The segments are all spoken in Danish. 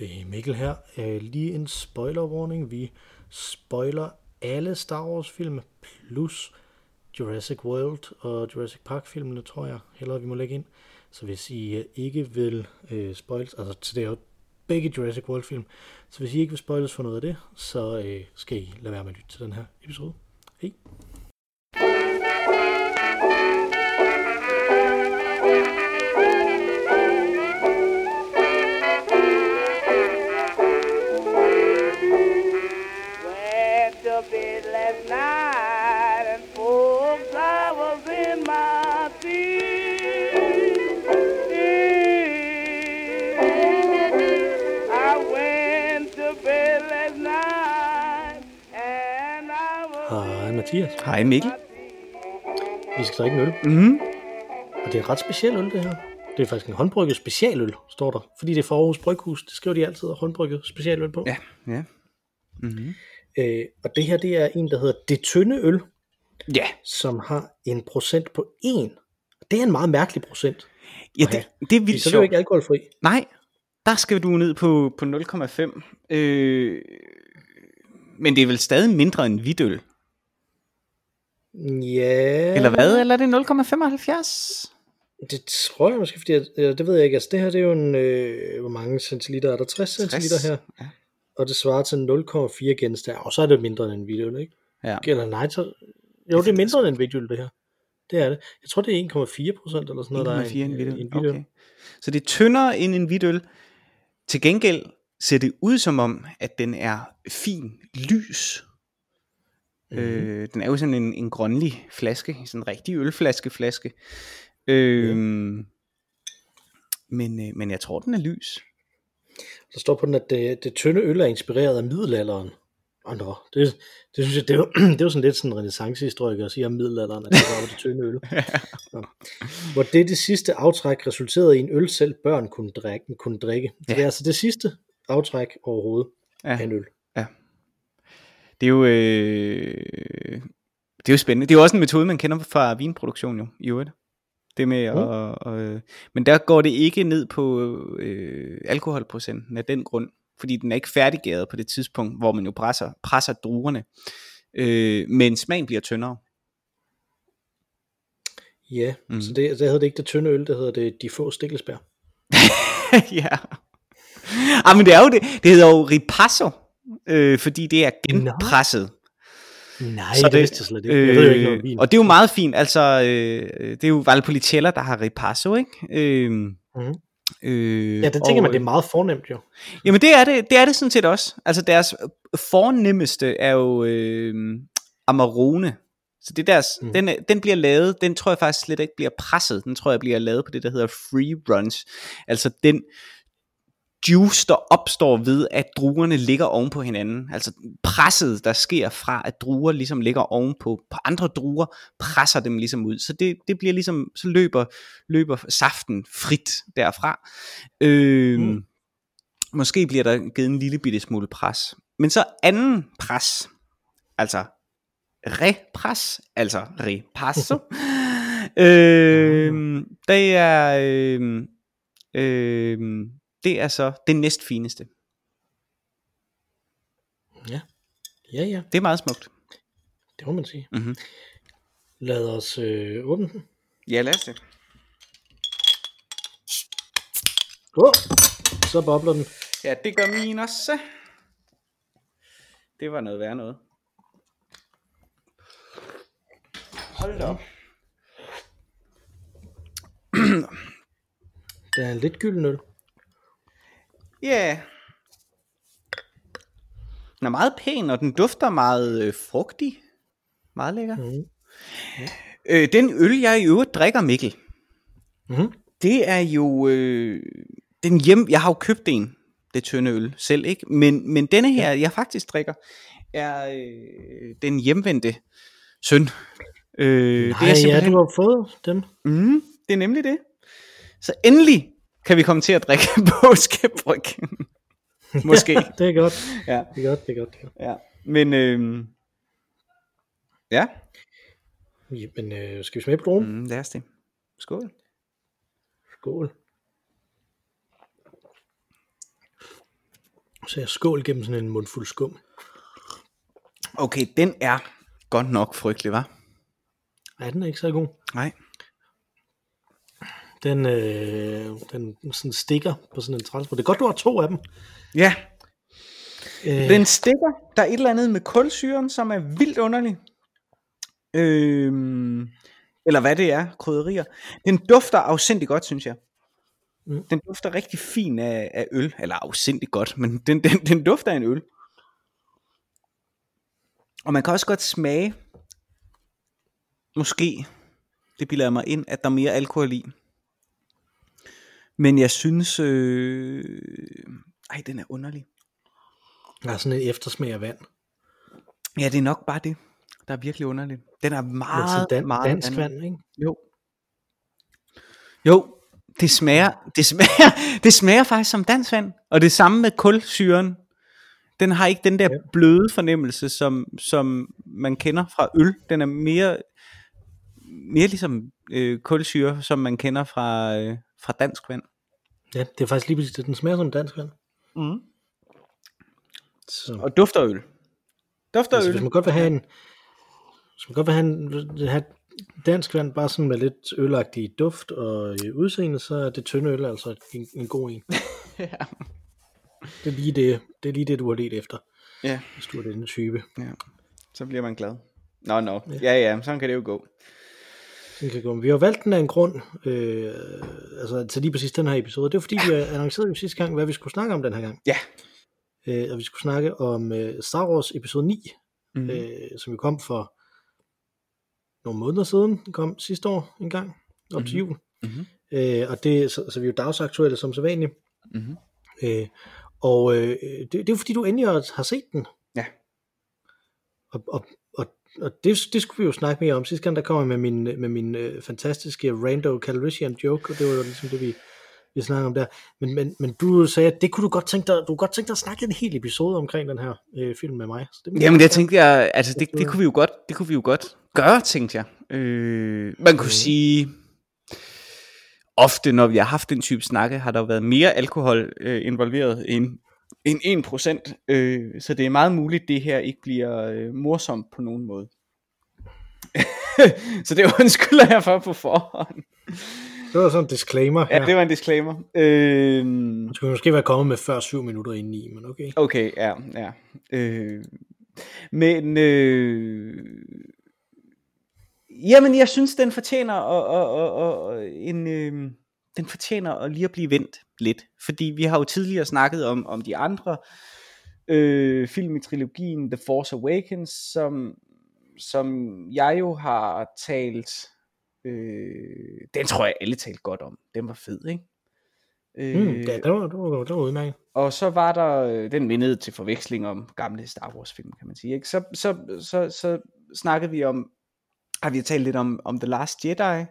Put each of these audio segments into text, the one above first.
Det er Mikkel her. Øh, lige en spoiler-warning. Vi spoiler alle Star Wars-film, plus Jurassic World og Jurassic Park-filmene, tror jeg, hellere vi må lægge ind. Så hvis I øh, ikke vil øh, spoils, altså til det er jo begge Jurassic World-film, så hvis I ikke vil spoiles for noget af det, så øh, skal I lade være med at lytte til den her episode. Hej. Mathias. Hej Mikkel. Vi skal drikke en øl. Mm. Og det er en ret speciel øl, det her. Det er faktisk en håndbrygget specialøl, står der. Fordi det er for Aarhus Bryghus. Det skriver de altid, håndbrygget specialøl på. Ja, ja. Mm-hmm. Øh, og det her, det er en, der hedder Det Tynde Øl, Ja, som har en procent på 1. Det er en meget mærkelig procent. ja det, det er vildt så er det jo ikke alkoholfri. Nej, der skal du ned på, på 0,5. Øh, men det er vel stadig mindre end hvidøl. Ja, Eller hvad? Eller er det 0,75? det tror jeg måske, fordi ja, det ved jeg ikke. Altså det her, det er jo en, øh, hvor mange centiliter er der? 60 centiliter her. Ja. Og det svarer til 0,4 genstande. Og så er det mindre end en hvidøl, ikke? ja. Eller nej, så... Jo, det er mindre end en hvidøl, det her. Det er det. Jeg tror, det er 1,4 procent eller sådan noget, der er 1,4 en i hvidøl. en hvidøl. Okay. Så det er tyndere end en hvidøl. Til gengæld ser det ud som om, at den er fin, lys. Mm-hmm. Øh, den er jo sådan en, en grønlig flaske, sådan en rigtig ølflaske flaske. Øh, men, øh, men jeg tror, den er lys. Der står på den, at det, det tynde øl er inspireret af middelalderen. Og nå, det, det synes jeg, det er, jo, det er jo sådan lidt sådan en renaissancehistoriker at sige om middelalderen, at det var det tynde øl. Nå. Hvor det det sidste aftræk resulterede i en øl, selv børn kunne drikke. Kunne drikke. Ja. det er altså det sidste aftræk overhovedet Ja. af en øl. Det er jo, øh, det er jo spændende. Det er jo også en metode, man kender fra vinproduktion jo, i øvrigt. Det med Mm. at, øh, men der går det ikke ned på øh, alkoholprocenten af den grund, fordi den er ikke færdiggæret på det tidspunkt, hvor man jo presser, presser druerne. Øh, men smagen bliver tyndere. Ja, mm. så det, det hedder det ikke det tynde øl, det hedder det de få stikkelsbær. ja. Ah, men det er jo det. Det hedder jo ripasso, øh, fordi det er genpresset. Nej, Så det, det vidste jeg slet ikke. Jeg ved jo ikke noget om vin. og det er jo meget fint, altså øh, det er jo Valpolicella, der har ripasso, ikke? Øh, Mhm. øh, Ja, det tænker og, man, det er meget fornemt jo. Jamen det er det, det er det sådan set også. Altså deres fornemmeste er jo øh, Amarone. Så det deres, mm. den, den bliver lavet, den tror jeg faktisk slet ikke bliver presset. Den tror jeg bliver lavet på det, der hedder free runs. Altså den juice, der opstår ved, at druerne ligger oven på hinanden. Altså presset, der sker fra, at druer ligesom ligger oven på, på andre druer, presser dem ligesom ud. Så det, det bliver ligesom, så løber, løber saften frit derfra. Øh, Mm. Måske bliver der givet en lille bitte smule pres. Men så anden pres, altså repres, altså repasso, øh, det er, øh, øh, det er så det næstfineste. Ja, ja, ja. Det er meget smukt. det må man sige. Mhm. Lad os øh, åbne den. Ja, lad os det. Oh, så bobler den. Ja, det gør min også. Det var noget værd noget. Hold da op. Det er en lidt gylden øl. Ja. Yeah. Den er meget pæn, og den dufter meget øh, frugtig. Meget lækker. Mhm. Øh, den øl, jeg i øvrigt drikker, Mikkel, Mhm. det er jo øh, den hjem... Jeg har jo købt en, det tynde øl, selv, ikke? Men, men denne her, jeg faktisk drikker, er øh, den hjemvendte søn. Øh, Nej, ja, du har fået den. Mm, det er nemlig det. Så endelig kan vi komme til at drikke påskebryg. Måske. Det er godt. ja. Det er godt, det er godt. Det er godt. ja. Men øhm, ja, Jamen, øh, skal vi smage på dronen? mm, lad os det. Skål. Skål. Så jeg skål gennem sådan en mundfuld skum. Okay, den er godt nok frygtelig, var? Ja, den er ikke så god. Nej. Den, øh, den sådan stikker på sådan en transport. Det er godt, du har to af dem. Ja, Øh, Den stikker. Der er et eller andet med kulsyren, som er vildt underlig. Øhm, eller hvad det er, krydderier. Den dufter afsindig godt, synes jeg. Mm. Den dufter rigtig fin af, af øl. Eller afsindig godt, men den, den, den dufter af en øl. Og man kan også godt smage, måske, det bilder jeg mig ind, at der er mere alkohol i. Men jeg synes, øh, ej, den er underlig. Der er sådan en eftersmag af vand. Ja, det er nok bare det, der er virkelig underligt. Den er meget, sådan dan- meget dansk anden. vand, ikke? Jo. Jo, det smager, det smager, det smager faktisk som dansk vand. Og det samme med kulsyren. Den har ikke den der bløde fornemmelse, som, som man kender fra øl. Den er mere, mere ligesom øh, kulsyre, som man kender fra, øh, fra dansk vand. Ja, det er faktisk lige præcis det. Den smager som dansk vand. Mm. Så, Og dufter øl. Dufter altså, øl. hvis man godt vil have en, hvis man godt vil have, en, have dansk vand bare sådan med lidt ølagtig duft og øh, udseende, så er det tynde øl altså en, en god en. Ja. Det er, lige det, det er lige det, du har let efter, ja. hvis du er den type. Ja, så bliver man glad. Nå, nå. Ja, ja, sådan kan det jo gå. Vi har valgt den af en grund, øh, altså til lige præcis den her episode. Det var fordi, vi annoncerede jo sidste gang, hvad vi skulle snakke om den her gang. Ja. Øh, og vi skulle snakke om øh, Star Wars episode 9, Mm. mm. øh, som jo kom for nogle måneder siden. Den kom sidste år en gang, op mm-hmm. til jul. Mhm. Øh, og det, så, så vi er jo dagsaktuelle som sædvanligt. Mhm. Øh, og øh, det, det er jo fordi, du endelig har, har set den. Ja. Og, og, og, det, det skulle vi jo snakke mere om. Sidste gang, der kom jeg med min, med min øh, fantastiske Rando Calrissian joke, og det var jo ligesom det, vi, vi snakkede om der. Men, men, men du sagde, at det kunne du godt tænke dig, du kunne godt tænke dig at snakke en hel episode omkring den her øh, film med mig. Så det, Jamen det tænkte jeg, altså det, det kunne vi jo godt, det kunne vi jo godt gøre, tænkte jeg. Øh, man kunne Mhm. sige, ofte når vi har haft den type snakke, har der jo været mere alkohol øh, involveret end, end 1%, øh, så det er meget muligt, det her ikke bliver øh, morsomt på nogen måde. så det undskylder jeg for på forhånd. det var sådan en disclaimer her. Ja, det var en disclaimer. Øh, Du skulle måske være kommet med før syv minutter inden i, men okay. Okay, ja, ja. Øh, men, øh, jamen, jeg synes, den fortjener at, at, at, at, en, øh, den fortjener at lige at blive vendt lidt, fordi vi har jo tidligere snakket om, om de andre øh, film i trilogien The Force Awakens, som, som jeg jo har talt, øh, den tror jeg alle talte godt om, den var fed, ikke? Mm, ja, det var, det var, det var udmærket. Og så var der, øh, den mindede til forveksling om gamle Star Wars film, kan man sige. Ikke? Så, så, så, så snakkede vi om, har vi talt lidt om, om The Last Jedi,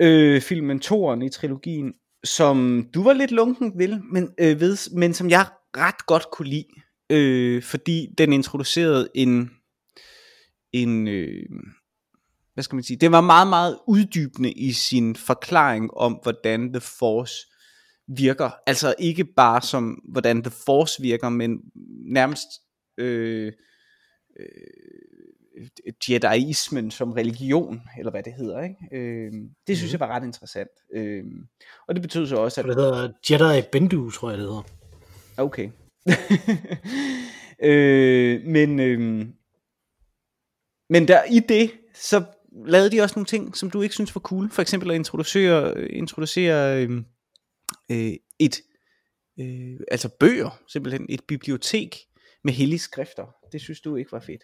øh, filmen toren i trilogien, som du var lidt lunken ved, men, øh, ved, men som jeg ret godt kunne lide, øh, fordi den introducerede en, en øh, hvad skal man sige, det var meget, meget uddybende i sin forklaring om, hvordan The Force virker. Altså ikke bare som, hvordan The Force virker, men nærmest øh, øh, Jediismen som religion, eller hvad det hedder. Ikke? Øh, det synes jeg var ret interessant. Øh, og det betød så også, For at... det hedder Jedi Bendu, tror jeg det hedder. Okay. øh, men, øh, men der i det, så lavede de også nogle ting, som du ikke synes var cool. For eksempel at introducere, introducere øh, øh, et, øh, altså bøger, simpelthen et bibliotek med hellige skrifter. Det synes du ikke var fedt.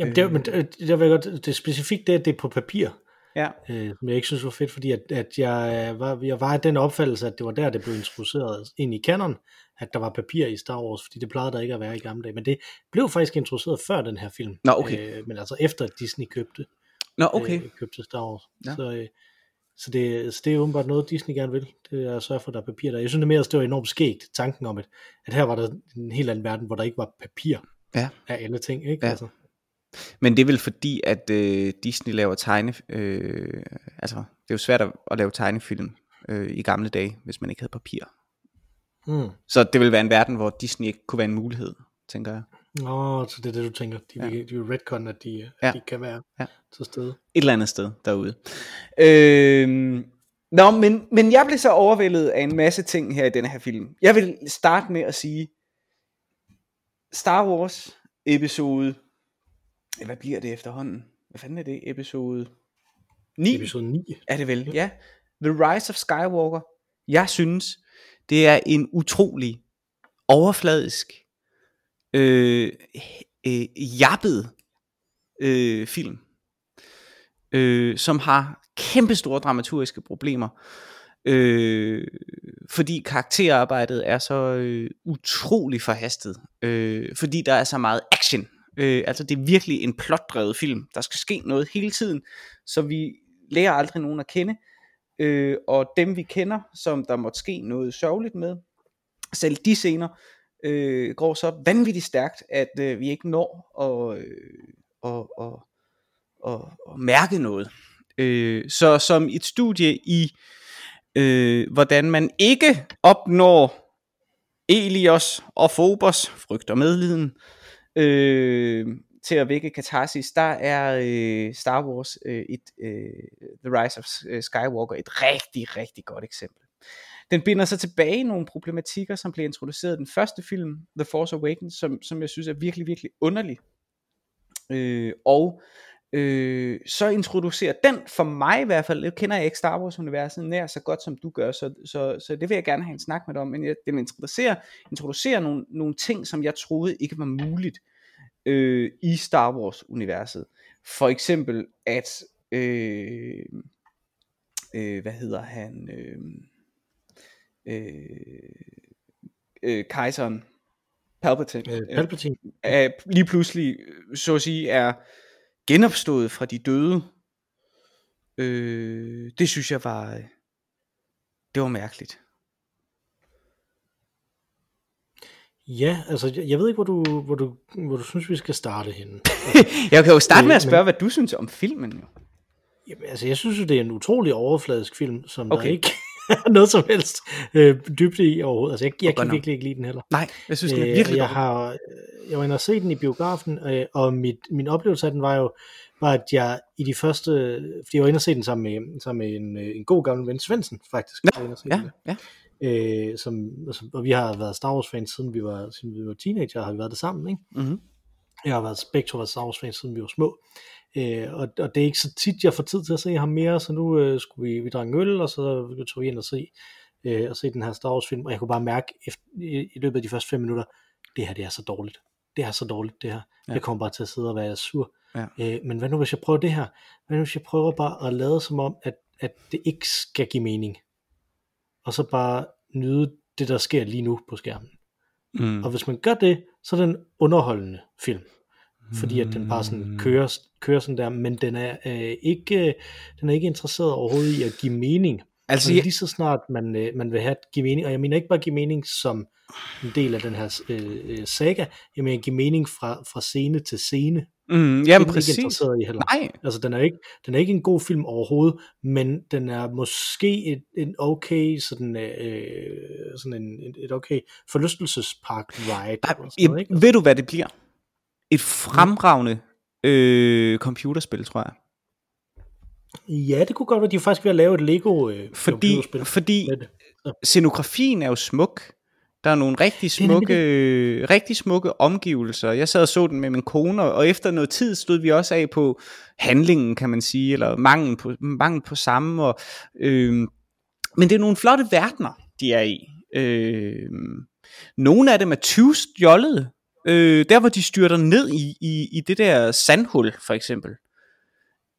Jamen, det, men det, jeg ved godt, det er specifikt det, at det er på papir, Ja, øh, som jeg ikke synes var fedt, fordi at, at jeg, var, jeg var af den opfattelse, at det var der, det blev introduceret ind i kanon, at der var papir i Star Wars, fordi det plejede der ikke at være i gamle dage. Men det blev faktisk introduceret før den her film. Nå, okay. Øh, men altså efter at Disney købte, Nå okay. øh, købte Star Wars. Ja. Så, øh, så, det, så det er åbenbart noget, Disney gerne vil. Det er at sørge for, at der er papir der. Jeg synes det mere, at det var enormt skægt, tanken om, at, at her var der en helt anden verden, hvor der ikke var papir Ja. af alle ting. Ikke? Ja. Altså, Men det er vel fordi, at øh, Disney laver tegne... Øh, altså, det er jo svært at, at lave tegnefilm øh, i gamle dage, hvis man ikke havde papir. Mm. Så det vil være en verden, hvor Disney ikke kunne være en mulighed, tænker jeg. Nå, så det er det, du tænker. De vil, de vil retcon, at de, at Ja. de kan være Ja. til stede. Et eller andet sted derude. Øhm, nå, men, men jeg blev så overvældet af en masse ting her i denne her film. Jeg vil starte med at sige, Star Wars episode, hvad bliver det efterhånden? Hvad fanden er det? Episode 9? Episode 9. er det vel, ja. The Rise of Skywalker. Jeg synes, det er en utrolig overfladisk, øh, øh, jappet øh, film, øh, som har kæmpestore dramaturgiske problemer, øh, fordi karakterarbejdet er så øh, utrolig forhastet, øh, fordi der er så meget action. Øh, altså det er virkelig en plotdrevet film. Der skal ske noget hele tiden, så vi lærer aldrig nogen at kende. Øh, og dem vi kender, som der måtte ske noget sørgeligt med, selv de scener øh, går så vanvittigt stærkt, at øh, vi ikke når at, øh, og, og, og, og mærke noget. Øh, så som et studie i, øh, hvordan man ikke opnår Elios og Phobos, frygt og medliden, øh, øh, til at vække katarsis, der er øh, Star Wars øh, et, øh, The Rise of øh, Skywalker et rigtig, rigtig godt eksempel. Den binder sig tilbage i nogle problematikker, som blev introduceret i den første film, The Force Awakens, som, som jeg synes er virkelig, virkelig underlig. Øh, og øh, så introducerer den, for mig i hvert fald, jeg kender jeg ikke Star Wars-universet nær så godt som du gør, så, så, så det vil jeg gerne have en snak med dig om, men jeg, den introducerer, introducerer nogle, nogle ting, som jeg troede ikke var muligt øh, i Star Wars-universet. For eksempel, at, øh, øh, hvad hedder han, øh, øh, øh, kejseren, Palpatine, Øh, Palpatine. er lige pludselig, øh, så at sige, er genopstået fra de døde. Øh, det synes jeg var, øh, det var mærkeligt. Ja, altså, jeg, jeg ved ikke, hvor du, hvor, du, hvor du synes, vi skal starte henne. Jeg kan jo starte med at spørge, hvad du synes om filmen. Jo. Jamen, altså, jeg synes jo, det er en utrolig overfladisk film, som okay. Der ikke noget som helst øh, dybde i overhovedet. Altså, jeg, jeg kan virkelig ikke lide den heller. Nej, jeg synes, den er Øh, virkelig og jeg har, jeg var inde og se den i biografen, øh, og mit, min oplevelse af den var jo, var, at jeg i de første, fordi jeg var inde og se den sammen med, sammen med en, øh, en god gammel ven, Svendsen, faktisk. Inde og Ja, den ja. Øh, som, altså, og vi har været Star Wars fans siden vi var, siden vi var teenager, har vi været det sammen, ikke? Mm-hmm. Jeg har været to været Star Wars fans siden vi var små. Øh, og, og det er ikke så tit, jeg får tid til at se ham mere, så nu øh, skulle vi, vi drikke øl, og så tog vi ind og se, øh, og se den her Star Wars film, og jeg kunne bare mærke efter, i, i løbet af de første fem minutter, det her det er så dårligt. Det er så dårligt, det her. Ja. Jeg kommer bare til at sidde og være sur. Ja. Øh, men hvad nu hvis jeg prøver det her? Hvad nu hvis jeg prøver bare at lade som om, at, at det ikke skal give mening? Og så bare nyde det, der sker lige nu på skærmen. Mm. Og hvis man gør det, så er det en underholdende film. Fordi at den bare sådan kører, kører sådan der, men den er, øh, ikke, øh, den er ikke interesseret overhovedet i at give mening. Altså, Men lige så snart man, øh, man vil have at give mening, og jeg mener ikke bare give mening som en del af den her øh, øh, saga, jeg mener give mening fra, fra scene til scene. mm, er jamen den præcis. ikke interesseret i heller. Nej, Altså den er, ikke, den er ikke en god film overhovedet, men den er måske et, en okay sådan, øh, sådan en, et, okay forlystelsespark ride. Jeg, ved du hvad det bliver? Et fremragende øh, computerspil, tror jeg. Ja, det kunne godt være, de er faktisk ved at lave et Lego øh, Fordi, computerspil fordi scenografien er jo smuk. Der er nogle rigtig smukke, rigtig smukke omgivelser. Jeg sad og så den med min kone, og efter noget tid stod vi også af på handlingen, kan man sige, eller mangel på, mangel på samme. Og, øh, men det er nogle flotte verdener, de er i. Øh, nogle af dem er 20 stjålet. Øh, der hvor de styrter ned i, i, i det der sandhul, for eksempel.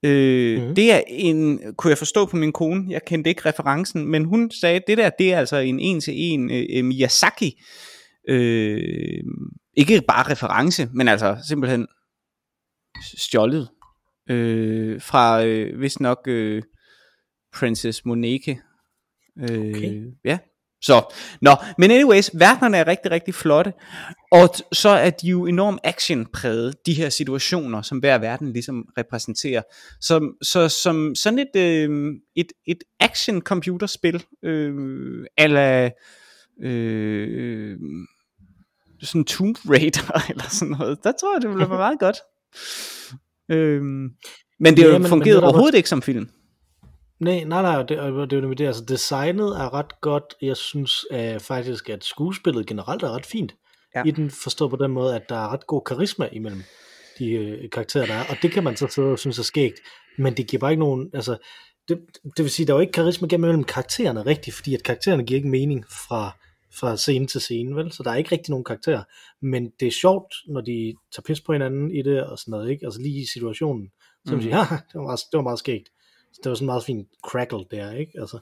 Øh, mm. Det er en, kunne jeg forstå på min kone, jeg kendte ikke referencen, men hun sagde, det der, det er altså en en-til-en øh, Miyazaki, øh, ikke bare reference, men altså simpelthen stjålet øh, fra, øh, hvis nok, øh, Princess Moneke. Øh, Okay. Ja, så, nå, men anyways, verdenerne er rigtig, rigtig flotte, og t- så er de jo enormt actionpræget, de her situationer, som hver verden ligesom repræsenterer. Så, så som sådan et, øh, et, et action computerspil, øh, ala øh, sådan Tomb Raider eller sådan noget. Der tror jeg, det ville være meget godt. Øh, men det Ja, men- men fungerede det der var- overhovedet ikke som film. Nej, nej, nej, det, og det er jo det. Altså, designet er ret godt. Jeg synes uh, faktisk, at skuespillet generelt er ret fint. Ja. I den forstået på den måde, at der er ret god karisma imellem de uh, karakterer, der er. Og det kan man så sidde og synes er skægt. Men det giver bare ikke nogen... Altså, det, det vil sige, der er jo ikke karisma gennem mellem karaktererne rigtigt, fordi at karaktererne giver ikke mening fra, fra scene til scene, vel? Så der er ikke rigtig nogen karakterer. Men det er sjovt, når de tager pis på hinanden i det og sådan noget, ikke? Altså lige i situationen. Så mm. man siger, ja, det var meget, det var meget skægt. Så det var sådan meget fin crackle der, ikke? Altså,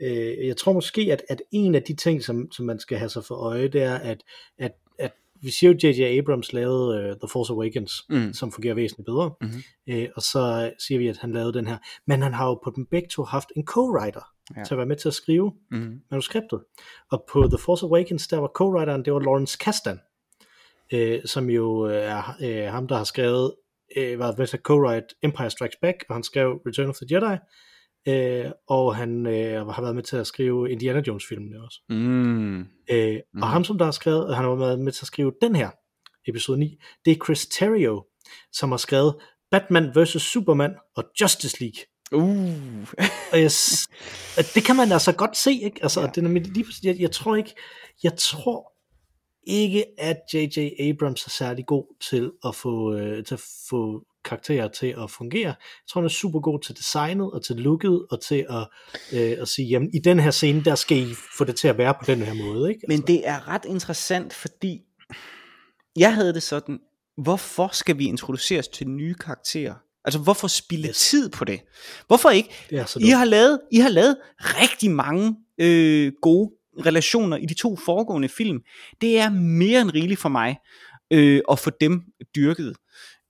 øh, jeg tror måske, at, at en af de ting, som, som man skal have sig for øje, det er, at, at, at vi siger jo, J.J. Abrams lavede uh, The Force Awakens, Mm. som fungerer væsentligt bedre, Mhm. øh, og så siger vi, at han lavede den her, men han har jo på dem begge to haft en co-writer Ja. til at være med til at skrive Mm. manuskriptet, og på The Force Awakens, der var co-writeren, det var Lawrence Kasdan, øh, som jo er øh, ham, der har skrevet, øh, var med til at co-write Empire Strikes Back, og han skrev Return of the Jedi, øh, og han øh, har været med til at skrive Indiana Jones-filmene også. Mm. Øh, Mhm. mm. Og ham, som der har skrevet, han har været med til at skrive den her, episode 9, det er Chris Terrio, som har skrevet Batman vs. Superman og Justice League. Uh. Og jeg, og det kan man altså godt se, ikke? Altså, Ja. det er lige, jeg, jeg tror ikke, jeg tror ikke, at J.J. Abrams er særlig god til at få, øh, til at få karakterer til at fungere. Jeg tror, han er super god til designet og til looket og til at, øh, at sige, jamen i den her scene, der skal I få det til at være på den her måde, ikke? Men det er ret interessant, fordi jeg havde det sådan, hvorfor skal vi introduceres til nye karakterer? Altså hvorfor spille Yes. tid på det? Hvorfor ikke? det I har lavet, I har lavet rigtig mange øh, gode relationer i de to foregående film. Det er mere end rigeligt for mig øh, at få dem dyrket.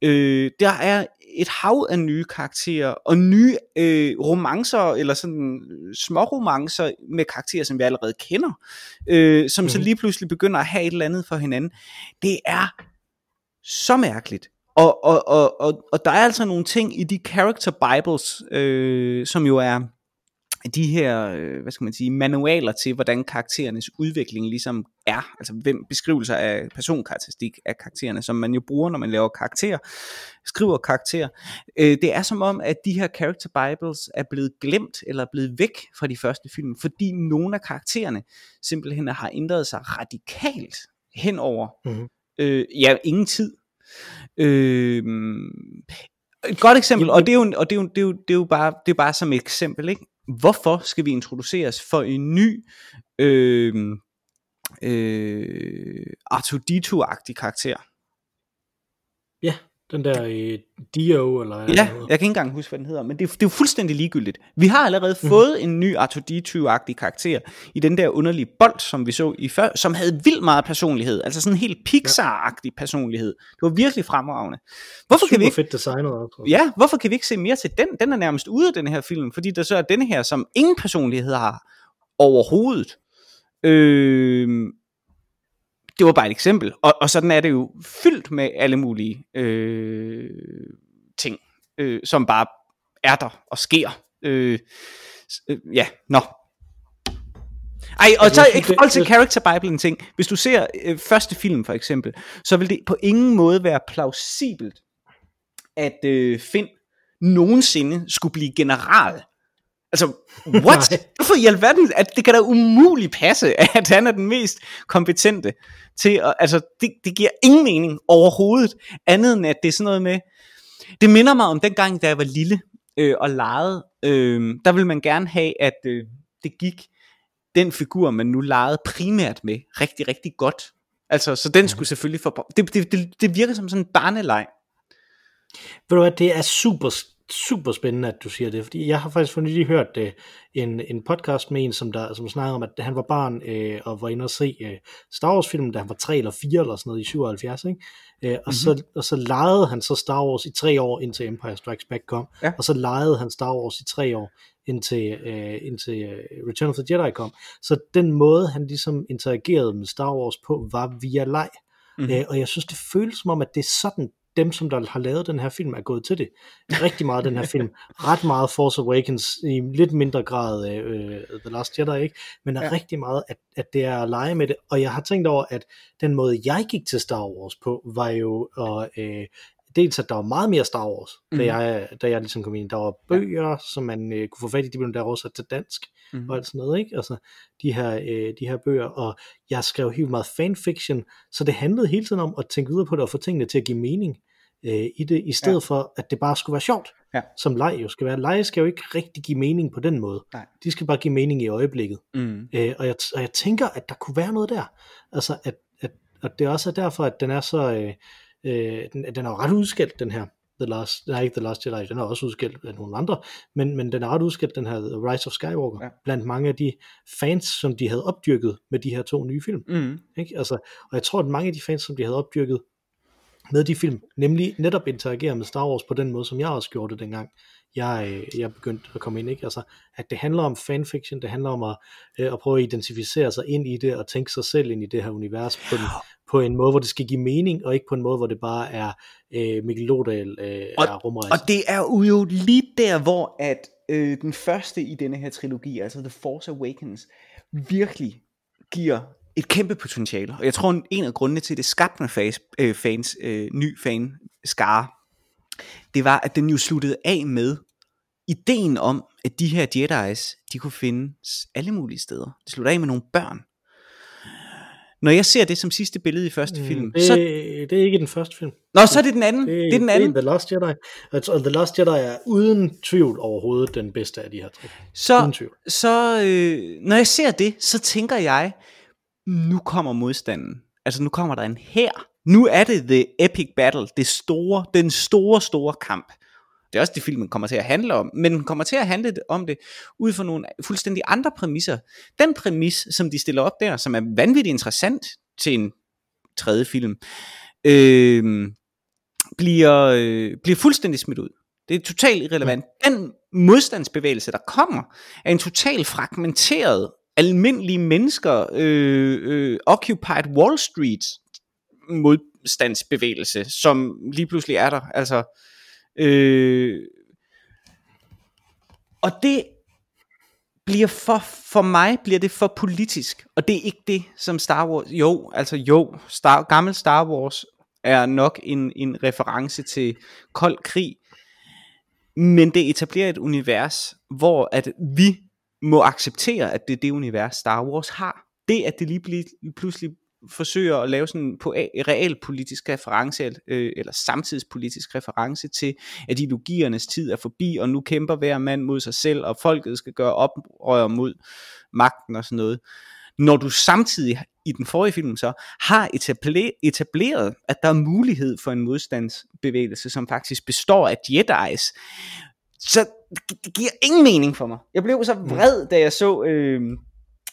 Øh, der er et hav af nye karakterer og nye øh, romancer eller sådan øh, små romancer med karakterer som vi allerede kender, øh, som mm-hmm. så Mhm. lige pludselig begynder at have et eller andet for hinanden. Det er så mærkeligt. Og, og, og, og, og der er altså nogle ting i de character bibles, øh, som jo er de her, øh, hvad skal man sige, manualer til, hvordan karakterernes udvikling ligesom er, altså hvem beskrivelser af personkarakteristik af karaktererne, som man jo bruger, når man laver karakterer, skriver karakterer. Øh, det er som om, at de her character bibles er blevet glemt, eller er blevet væk fra de første film, fordi nogle af karaktererne simpelthen har ændret sig radikalt hen over Mhm. øh, ja, ingen tid. Øh, et godt eksempel, og det er jo, og det er jo, det er jo, det er jo bare, det er bare som et eksempel, ikke? Hvorfor skal vi introduceres for en ny øh, øh, Artudito-agtig karakter? Den der øh, Dio, eller Ja, jeg kan ikke engang huske, hvad den hedder, men det er, det er jo fuldstændig ligegyldigt. Vi har allerede Mhm. fået en ny R2-D2-agtig karakter i den der underlige bold, som vi så i før, som havde vildt meget personlighed, altså sådan en helt Pixar-agtig personlighed. Det var virkelig fremragende. Hvorfor kan vi Super ikke fedt designet også. Ja, hvorfor kan vi ikke se mere til den? Den er nærmest ude af den her film, fordi der så er denne her, som ingen personlighed har overhovedet. Øh, det var bare et eksempel. Og, og sådan er det jo fyldt med alle mulige øh, ting, øh, som bare er der og sker. Øh, øh, ja, nå. Ej, og Altså, så i forhold til Character Bible en ting. Hvis du ser øh, første film for eksempel, så vil det på ingen måde være plausibelt, at øh, Finn nogensinde skulle blive general. Altså, what? Hvorfor i alverden? At det kan da umuligt passe, at han er den mest kompetente til at, altså, det, det giver ingen mening overhovedet, andet end at det er sådan noget med, det minder mig om dengang, da jeg var lille øh, og legede, øh, der ville man gerne have, at øh, det gik den figur, man nu legede primært med, rigtig, rigtig godt. Altså, så den skulle selvfølgelig for... Det, det, det, det virker som sådan en barneleg. Ved du hvad, det er super, super spændende, at du siger det, fordi jeg har faktisk for nylig hørt uh, en, en podcast med en, som, der, som snakker om, at han var barn uh, og var inde og se uh, Star Wars-filmen, da han var 3 eller 4 eller sådan noget i 77, ikke? Uh, og, mm-hmm. så, og så legede han så Star Wars i tre år, indtil Empire Strikes Back kom, Ja. og så legede han Star Wars i tre år, indtil, uh, indtil uh, Return of the Jedi kom. Så den måde, han ligesom interagerede med Star Wars på, var via leg. Mhm. Mm-hmm. Uh, og jeg synes, det føles som om, at det er sådan, dem, som der har lavet den her film, er gået til det. Rigtig meget den her film. Ret meget Force Awakens, i lidt mindre grad øh, The Last Jedi, ikke? Men er ja. Rigtig meget, at, at det er at lege med det. Og jeg har tænkt over, at den måde, jeg gik til Star Wars på, var jo at... Øh, dels at der var meget mere Star Wars, mm. da, Mhm. jeg, da jeg ligesom kom ind. Der var bøger, ja. som man øh, kunne få fat i, de blev der oversat til dansk Mhm. og alt sådan noget, ikke? Altså, de her, øh, de her bøger, og jeg skrev helt meget fanfiction, så det handlede hele tiden om at tænke videre på det, og få tingene til at give mening øh, i det, i stedet ja. For, at det bare skulle være sjovt, Ja. som leg jo skal være. Leg skal jo ikke rigtig give mening på den måde. Nej. De skal bare give mening i øjeblikket. Mm. Øh, og, jeg, og jeg tænker, at der kunne være noget der. Altså, at, at, at det også er derfor, at den er så... Øh, øh, den, den er jo ret udskilt, den her. The Last, nej, ikke The Last Jedi, den er også udskilt af nogle andre, men, men den er ret udskilt, den her The Rise of Skywalker. Ja. blandt mange af de fans, som de havde opdyrket med de her to nye film. Mm. Ikke? Altså, og jeg tror, at mange af de fans, som de havde opdyrket med de film, nemlig netop interagerer med Star Wars på den måde, som jeg også gjorde det dengang, jeg, øh, jeg begyndte at komme ind. Ikke? Altså, at det handler om fanfiction, det handler om at, øh, at prøve at identificere sig ind i det, og tænke sig selv ind i det her univers på en, på en måde, hvor det skal give mening, og ikke på en måde, hvor det bare er øh, Mikkel Lodal øh, Og- er rumrejse. Og det er jo lige der, hvor at øh, den første i denne her trilogi, altså The Force Awakens, virkelig giver et kæmpe potentiale. Og jeg tror, en af grundene til, at det skabte med fans, øh, fans øh, ny fan skare, det var, at den jo sluttede af med ideen om, at de her Jedi's, de kunne findes alle mulige steder. Det sluttede af med nogle børn. Når jeg ser det som sidste billede i første film, Mm, det, så, det er ikke den første film. nå, så er det den anden. Det, Det, er den anden. Det er The Last Jedi. Og The Last Jedi er uden tvivl overhovedet den bedste af de her tre. Så, Uden tvivl. så øh, når jeg ser det, så tænker jeg, nu kommer modstanden. Altså nu kommer der en her. Nu er det the epic battle, det store, den store, store kamp. Det er også det filmen kommer til at handle om, men den kommer til at handle om det ud fra nogle fuldstændig andre præmisser. Den præmis, som de stiller op der, som er vanvittigt interessant til en tredje film, øh, bliver, øh, bliver fuldstændig smidt ud. Det er totalt irrelevant. Den modstandsbevægelse, der kommer, er en totalt fragmenteret, almindelige mennesker, øh, øh, Occupied Wall Street modstandsbevægelse, som lige pludselig er der. Altså, øh, og det bliver for, for mig bliver det for politisk, og det er ikke det, som Star Wars, jo, altså jo, Star, gammel Star Wars er nok en, en reference til kold krig, men det etablerer et univers, hvor at vi må acceptere, at det er det univers, Star Wars har. Det, at det lige pludselig forsøger at lave sådan en real politisk reference, øh, eller samtidspolitisk reference til, at ideologiernes tid er forbi, og nu kæmper hver mand mod sig selv, og folket skal gøre oprør mod magten og sådan noget. Når du samtidig i den forrige film så har etableret, at der er mulighed for en modstandsbevægelse, som faktisk består af Jedi's, så det, det giver ingen mening for mig. Jeg blev så vred, da jeg så øh,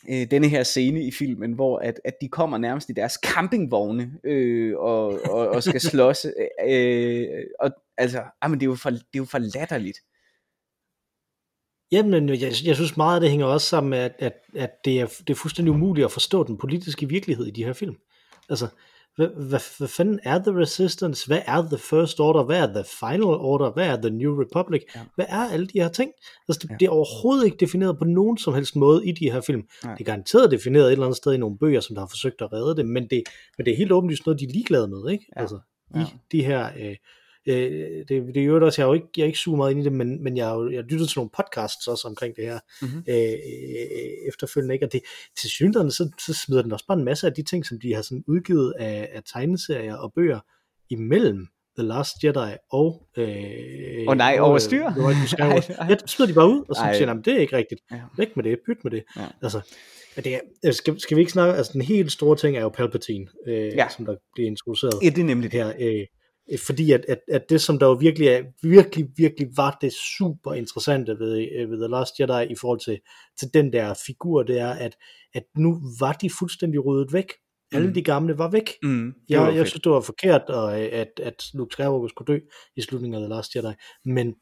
øh, denne her scene i filmen, hvor at, at de kommer nærmest i deres campingvogne øh, og, og, og skal slås. Øh, og altså, jamen, det, er jo for, det er jo for latterligt. Jamen, jeg, jeg synes meget af det hænger også sammen med, at, at, at det, er, det er fuldstændig umuligt at forstå den politiske virkelighed i de her film. Altså, hvad, hvad, hvad fanden er The Resistance? Hvad er The First Order? Hvad er The Final Order? Hvad er The New Republic? Ja. Hvad er alle de her ting? Altså, det, Ja. det er overhovedet ikke defineret på nogen som helst måde i de her film. Nej. Det er garanteret defineret et eller andet sted i nogle bøger, som der har forsøgt at redde det, men det, men det er helt åbenlyst noget, de er ligeglade med, ikke? Ja. Altså, Ja. i de her... Øh, Øh, det, det er jo også, jeg er jo ikke, jeg er ikke super meget ind i det, men, men jeg har jo jeg har lyttet til nogle podcasts også omkring det her Mhm. øh, øh, efterfølgende, ikke? og det, til synligheden, så, så smider den også bare en masse af de ting, som de har sådan udgivet af, af tegneserier og bøger imellem The Last Jedi og... Øh, Åh nej, over øh, styr? The Rise of Skywalker. Nej, nej. Ja, det smider de bare ud, og så Ej. siger de, "Jamen, det er ikke rigtigt. Ja. Væk med det, pyt med det. Ja. Altså, men det er, altså, skal, skal vi ikke snakke, altså den helt store ting er jo Palpatine, øh, Ja. som der bliver introduceret Ja, det er nemlig det. her, øh, øh, fordi at, at, at det som der jo virkelig, er, virkelig, virkelig var det super interessante ved, øh, ved The Last Jedi i forhold til, til den der figur, det er, at, at nu var de fuldstændig ryddet væk. Alle Mm. de gamle var væk. Mm, det var Jeg, jeg synes, det var forkert, og, øh, at, at Luke Skywalker skulle dø i slutningen af The Last Jedi, men,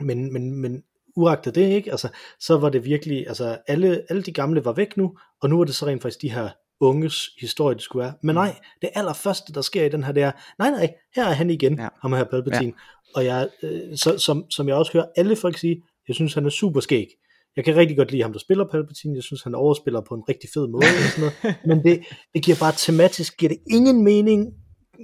men, men, men uagtet det, ikke? Altså, så var det virkelig, altså alle, alle de gamle var væk nu, og nu er det så rent faktisk de her unges historie, det skulle være. Men nej, det allerførste, der sker i den her, det er, nej, nej, her er han igen, Ja. ja. ham her Palpatine. Ja. Og jeg, øh, så, som, som jeg også hører alle folk sige, jeg synes, han er super skæg. Jeg kan rigtig godt lide ham, der spiller Palpatine. Jeg synes, han overspiller på en rigtig fed måde. Og sådan noget. Men det, det giver bare tematisk, giver det ingen mening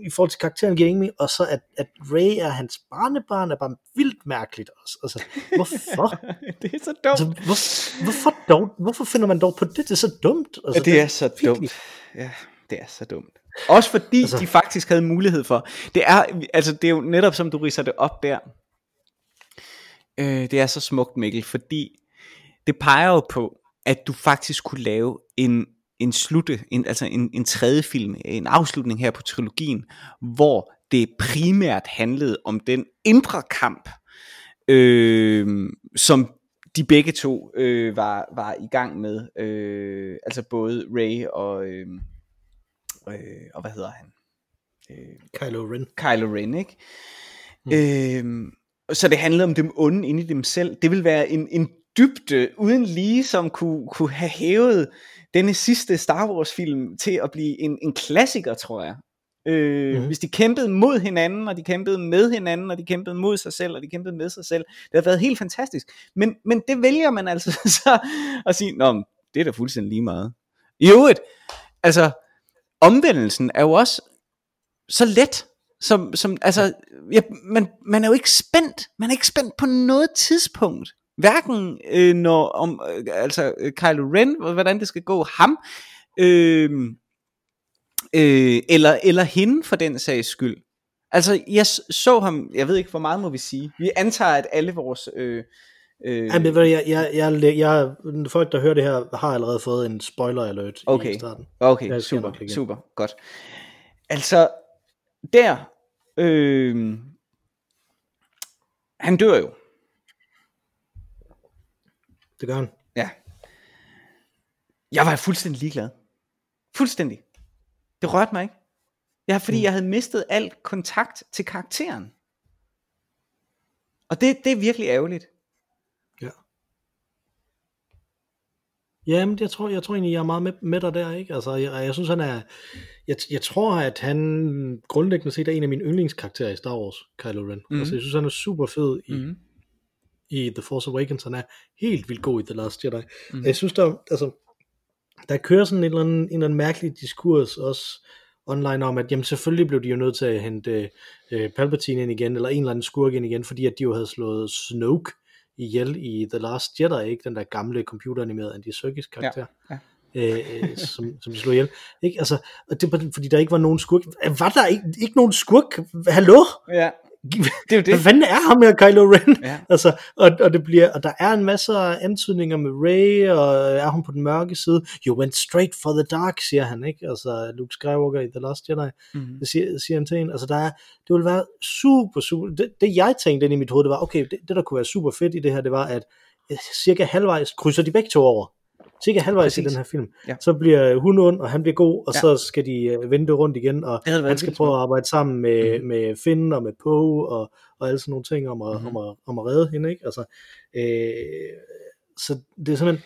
i forhold til karakteren, giver ingen mening. Og så at, at Ray er hans barnebarn, er bare vildt mærkeligt også. Altså, hvorfor? det er så Altså, dumt. hvor, hvorfor, dog, hvorfor finder man dog på det? Det er så dumt. Altså, Ja, det er så dumt. Ja, det er så dumt. Også fordi altså, Altså- de faktisk havde mulighed for. Det er, altså, det er jo netop som du riser det op der. Øh, det er så smukt, Mikkel, fordi det peger jo på, at du faktisk kunne lave en, en slutte, en, altså en, en tredje film, en afslutning her på trilogien, hvor det primært handlede om den indre kamp, øh, som de begge to øh, var, var i gang med. Øh, altså både Ray og, øh, øh, og hvad hedder han? Øh, Kylo Ren. Kylo Ren, ikke? Mm. Øhm, så det handlede om dem onde inde i dem selv. Det vil være en, en dybde uden lige, som kunne, kunne have hævet denne sidste Star Wars film til at blive en, en klassiker, tror jeg. Øh, mm. Hvis de kæmpede mod hinanden, og de kæmpede med hinanden, og de kæmpede mod sig selv, og de kæmpede med sig selv. Det har været helt fantastisk. Men, men det vælger man altså så at sige, Nå, det er da fuldstændig lige meget. I øvrigt, altså, omvendelsen er jo også så let, som, som altså, ja, man, man er jo ikke spændt, man er ikke spændt på noget tidspunkt, hverken øh, når, om, øh, altså øh, Kylo Ren, hvordan det skal gå ham, øh, øh, eller, eller hende for den sags skyld. Altså, jeg så ham, jeg ved ikke, hvor meget må vi sige. Vi antager, at alle vores... Øh, øh, Ej, men ved du, jeg, jeg, jeg, jeg, folk, der hører det her, har allerede fået en spoiler alert Okay. i starten. Okay, Jeg super, super, godt. Altså, der, øh, han dør jo, Det gør han. ja. Jeg var fuldstændig ligeglad. Fuldstændig. Det rørte mig ikke. Ja, fordi mm. jeg havde mistet al kontakt til karakteren. Og det, det er virkelig ærgerligt. Ja. Jamen, jeg tror, jeg tror egentlig, jeg er meget med, med dig der, ikke? Altså, jeg, jeg synes, han er... Jeg, jeg tror, at han grundlæggende set er en af mine yndlingskarakterer i Star Wars, Kylo Ren. Mm. Altså, jeg synes, han er super fed i, mm. I The Force Awakens. Han er helt vildt god i The Last Jedi. Mm. Jeg synes, der, altså, der kører sådan en eller, anden, en eller anden mærkelig diskurs også online om, at jamen, selvfølgelig blev de jo nødt til at hente øh, Palpatine ind igen, eller en eller anden skurk ind igen, fordi at de jo havde slået Snoke ihjel i The Last Jedi, ikke? Den der gamle computeranimerede Andy Serkis karakter. ja. Øh, øh, som, som de slog ihjel. Ikke? Altså, det, var, fordi der ikke var nogen skurk. Var der ikke, ikke nogen skurk? Hallo? Ja, det er jo Hvad det. fanden er ham her, Kylo Ren? Ja. Altså, og, og, det bliver, og der er en masse antydninger med Rey, og er hun på den mørke side? You went straight for the dark, siger han, ikke? Altså, Luke Skywalker i The Last Jedi, Mhm. det siger, siger han til hende. Altså, der er, det ville være super, super, det, det jeg tænkte ind i mit hoved, det var, okay, det, det der kunne være super fedt i det her, det var, at øh, cirka halvvejs krydser de begge to over. Cirka halvvejs Præcis. i den her film. Ja. Så bliver hun ond, og han bliver god, og Ja. så skal de øh, vente rundt igen, og han skal vildt prøve at arbejde sammen med, mm. med Finn og med Poe og, og alle sådan nogle ting om at, mm. om at, om at redde hende, ikke? Altså, øh, så det er simpelthen,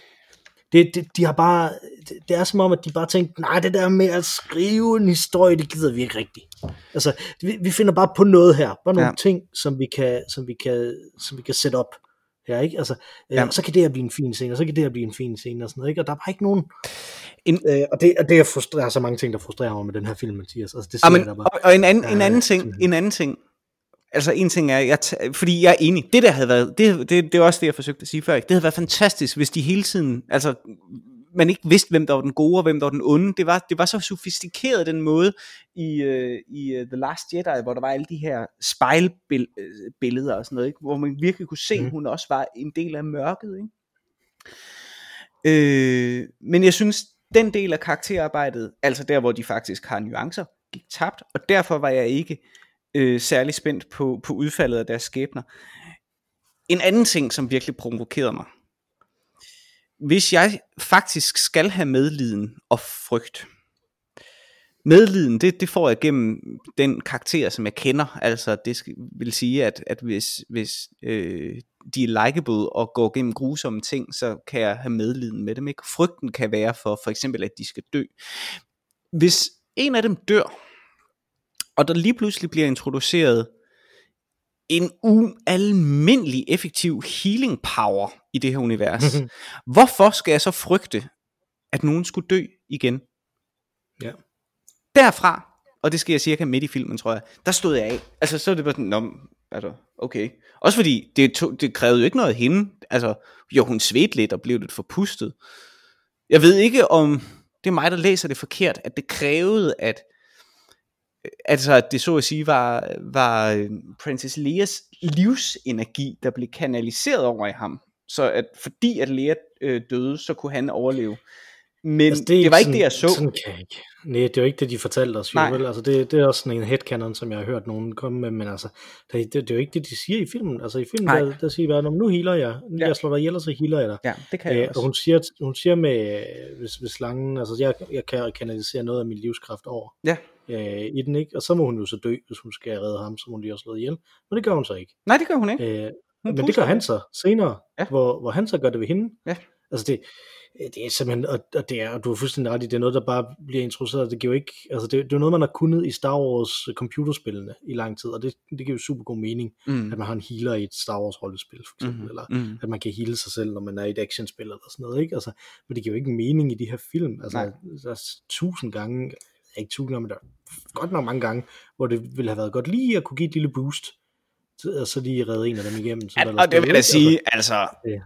det, det, de har bare, det, det er som om, at de bare tænkte, nej, det der med at skrive en historie, det gider vi ikke rigtigt. Altså, vi, vi finder bare på noget her, bare nogle ja. ting, som vi kan, som vi kan, som vi kan sætte op her, ikke? Altså, øh, Ja. så kan det her blive en fin scene, og så kan det her blive en fin scene, og sådan noget, ikke? Og der er bare ikke nogen, En- øh, og det, og det er, frustre, der er så mange ting, der frustrerer mig med den her film, Mathias. Altså, det siger Amen, jeg der bare. og, en anden, Ja, en ja, anden ting, simpelthen. en anden ting, altså en ting er, jeg t- fordi jeg er enig, det der havde været, det, det, det er også det, jeg forsøgte at sige før, ikke? det havde været fantastisk, hvis de hele tiden, altså man ikke vidste, hvem der var den gode og hvem der var den onde. Det var, det var så sofistikeret den måde i, uh, i uh, The Last Jedi, hvor der var alle de her spejlbilleder og sådan noget, ikke? hvor man virkelig kunne se, at Mhm. hun også var en del af mørket. Ikke? Øh, men jeg synes, den del af karakterarbejdet, altså der, hvor de faktisk har nuancer, gik tabt, og derfor var jeg ikke øh, særlig spændt på, på udfaldet af deres skæbner. En anden ting, som virkelig provokerede mig, hvis jeg faktisk skal have medliden og frygt, medliden, det, det får jeg gennem den karakter, som jeg kender. Altså, det skal, vil sige, at, at hvis, hvis øh, de er likeable og går gennem grusomme ting, så kan jeg have medliden med dem. Ikke? Frygten kan være for for eksempel, at de skal dø. Hvis en af dem dør, og der lige pludselig bliver introduceret en ualmindelig effektiv healing power i det her univers. Hvorfor skal jeg så frygte, at nogen skulle dø igen? Ja. Derfra, og det skal jeg cirka midt i filmen, tror jeg, der stod jeg af. Altså, så er det bare sådan, Nå, altså, okay. Også fordi, det, tog, det krævede jo ikke noget af hende. Altså, jo, hun svedte lidt og blev lidt forpustet. Jeg ved ikke, om det er mig, der læser det forkert, at det krævede, at altså at det så at sige var, var øh, Princess Leias livsenergi, der blev kanaliseret over i ham. Så at fordi at Lea øh, døde, så kunne han overleve. Men altså, det, det var ikke sådan, det, jeg så. Sådan kan jeg ikke. Nej, det er jo ikke det, de fortalte os. Jo, Nej. vel? Altså, det, det er også sådan en headcanon, som jeg har hørt nogen komme med, men altså, det, det, det er jo ikke det, de siger i filmen. Altså i filmen, Nej. der, der siger bare, "Nå, men nu healer jeg. Ja. Jeg slår dig ihjel, og så healer jeg dig. Ja, det kan jeg Øh, også. og hun siger, hun siger med, øh, hvis, hvis slangen, altså jeg, jeg kan kanalisere noget af min livskraft over Ja. øh, i den, ikke? Og så må hun jo så dø, hvis hun skal redde ham, så må hun lige også slået ihjel. Men det gør hun så ikke. Nej, det gør hun ikke. Øh, Hun men det gør han så senere, Ja. hvor, hvor han så gør det ved hende. Ja. Altså det, det er simpelthen, og, og det er, og du har fuldstændig ret i, det er noget, der bare bliver introduceret. Det giver ikke, altså det, det er noget, man har kunnet i Star Wars øh, computerspillene i lang tid, og det, det giver jo super god mening, Mm. at man har en healer i et Star Wars rollespil, for eksempel, Mm. eller Mm. at man kan heale sig selv, når man er i et actionspil eller sådan noget, ikke? Altså, men det giver jo ikke mening i de her film. Altså, Nej. der er tusind gange, ikke tusind gange, men der er godt nok mange gange, hvor det ville have været godt lige at kunne give et lille boost, og så lige redde en af dem igennem. som Ja, og det vil jeg sige, altså, Ja.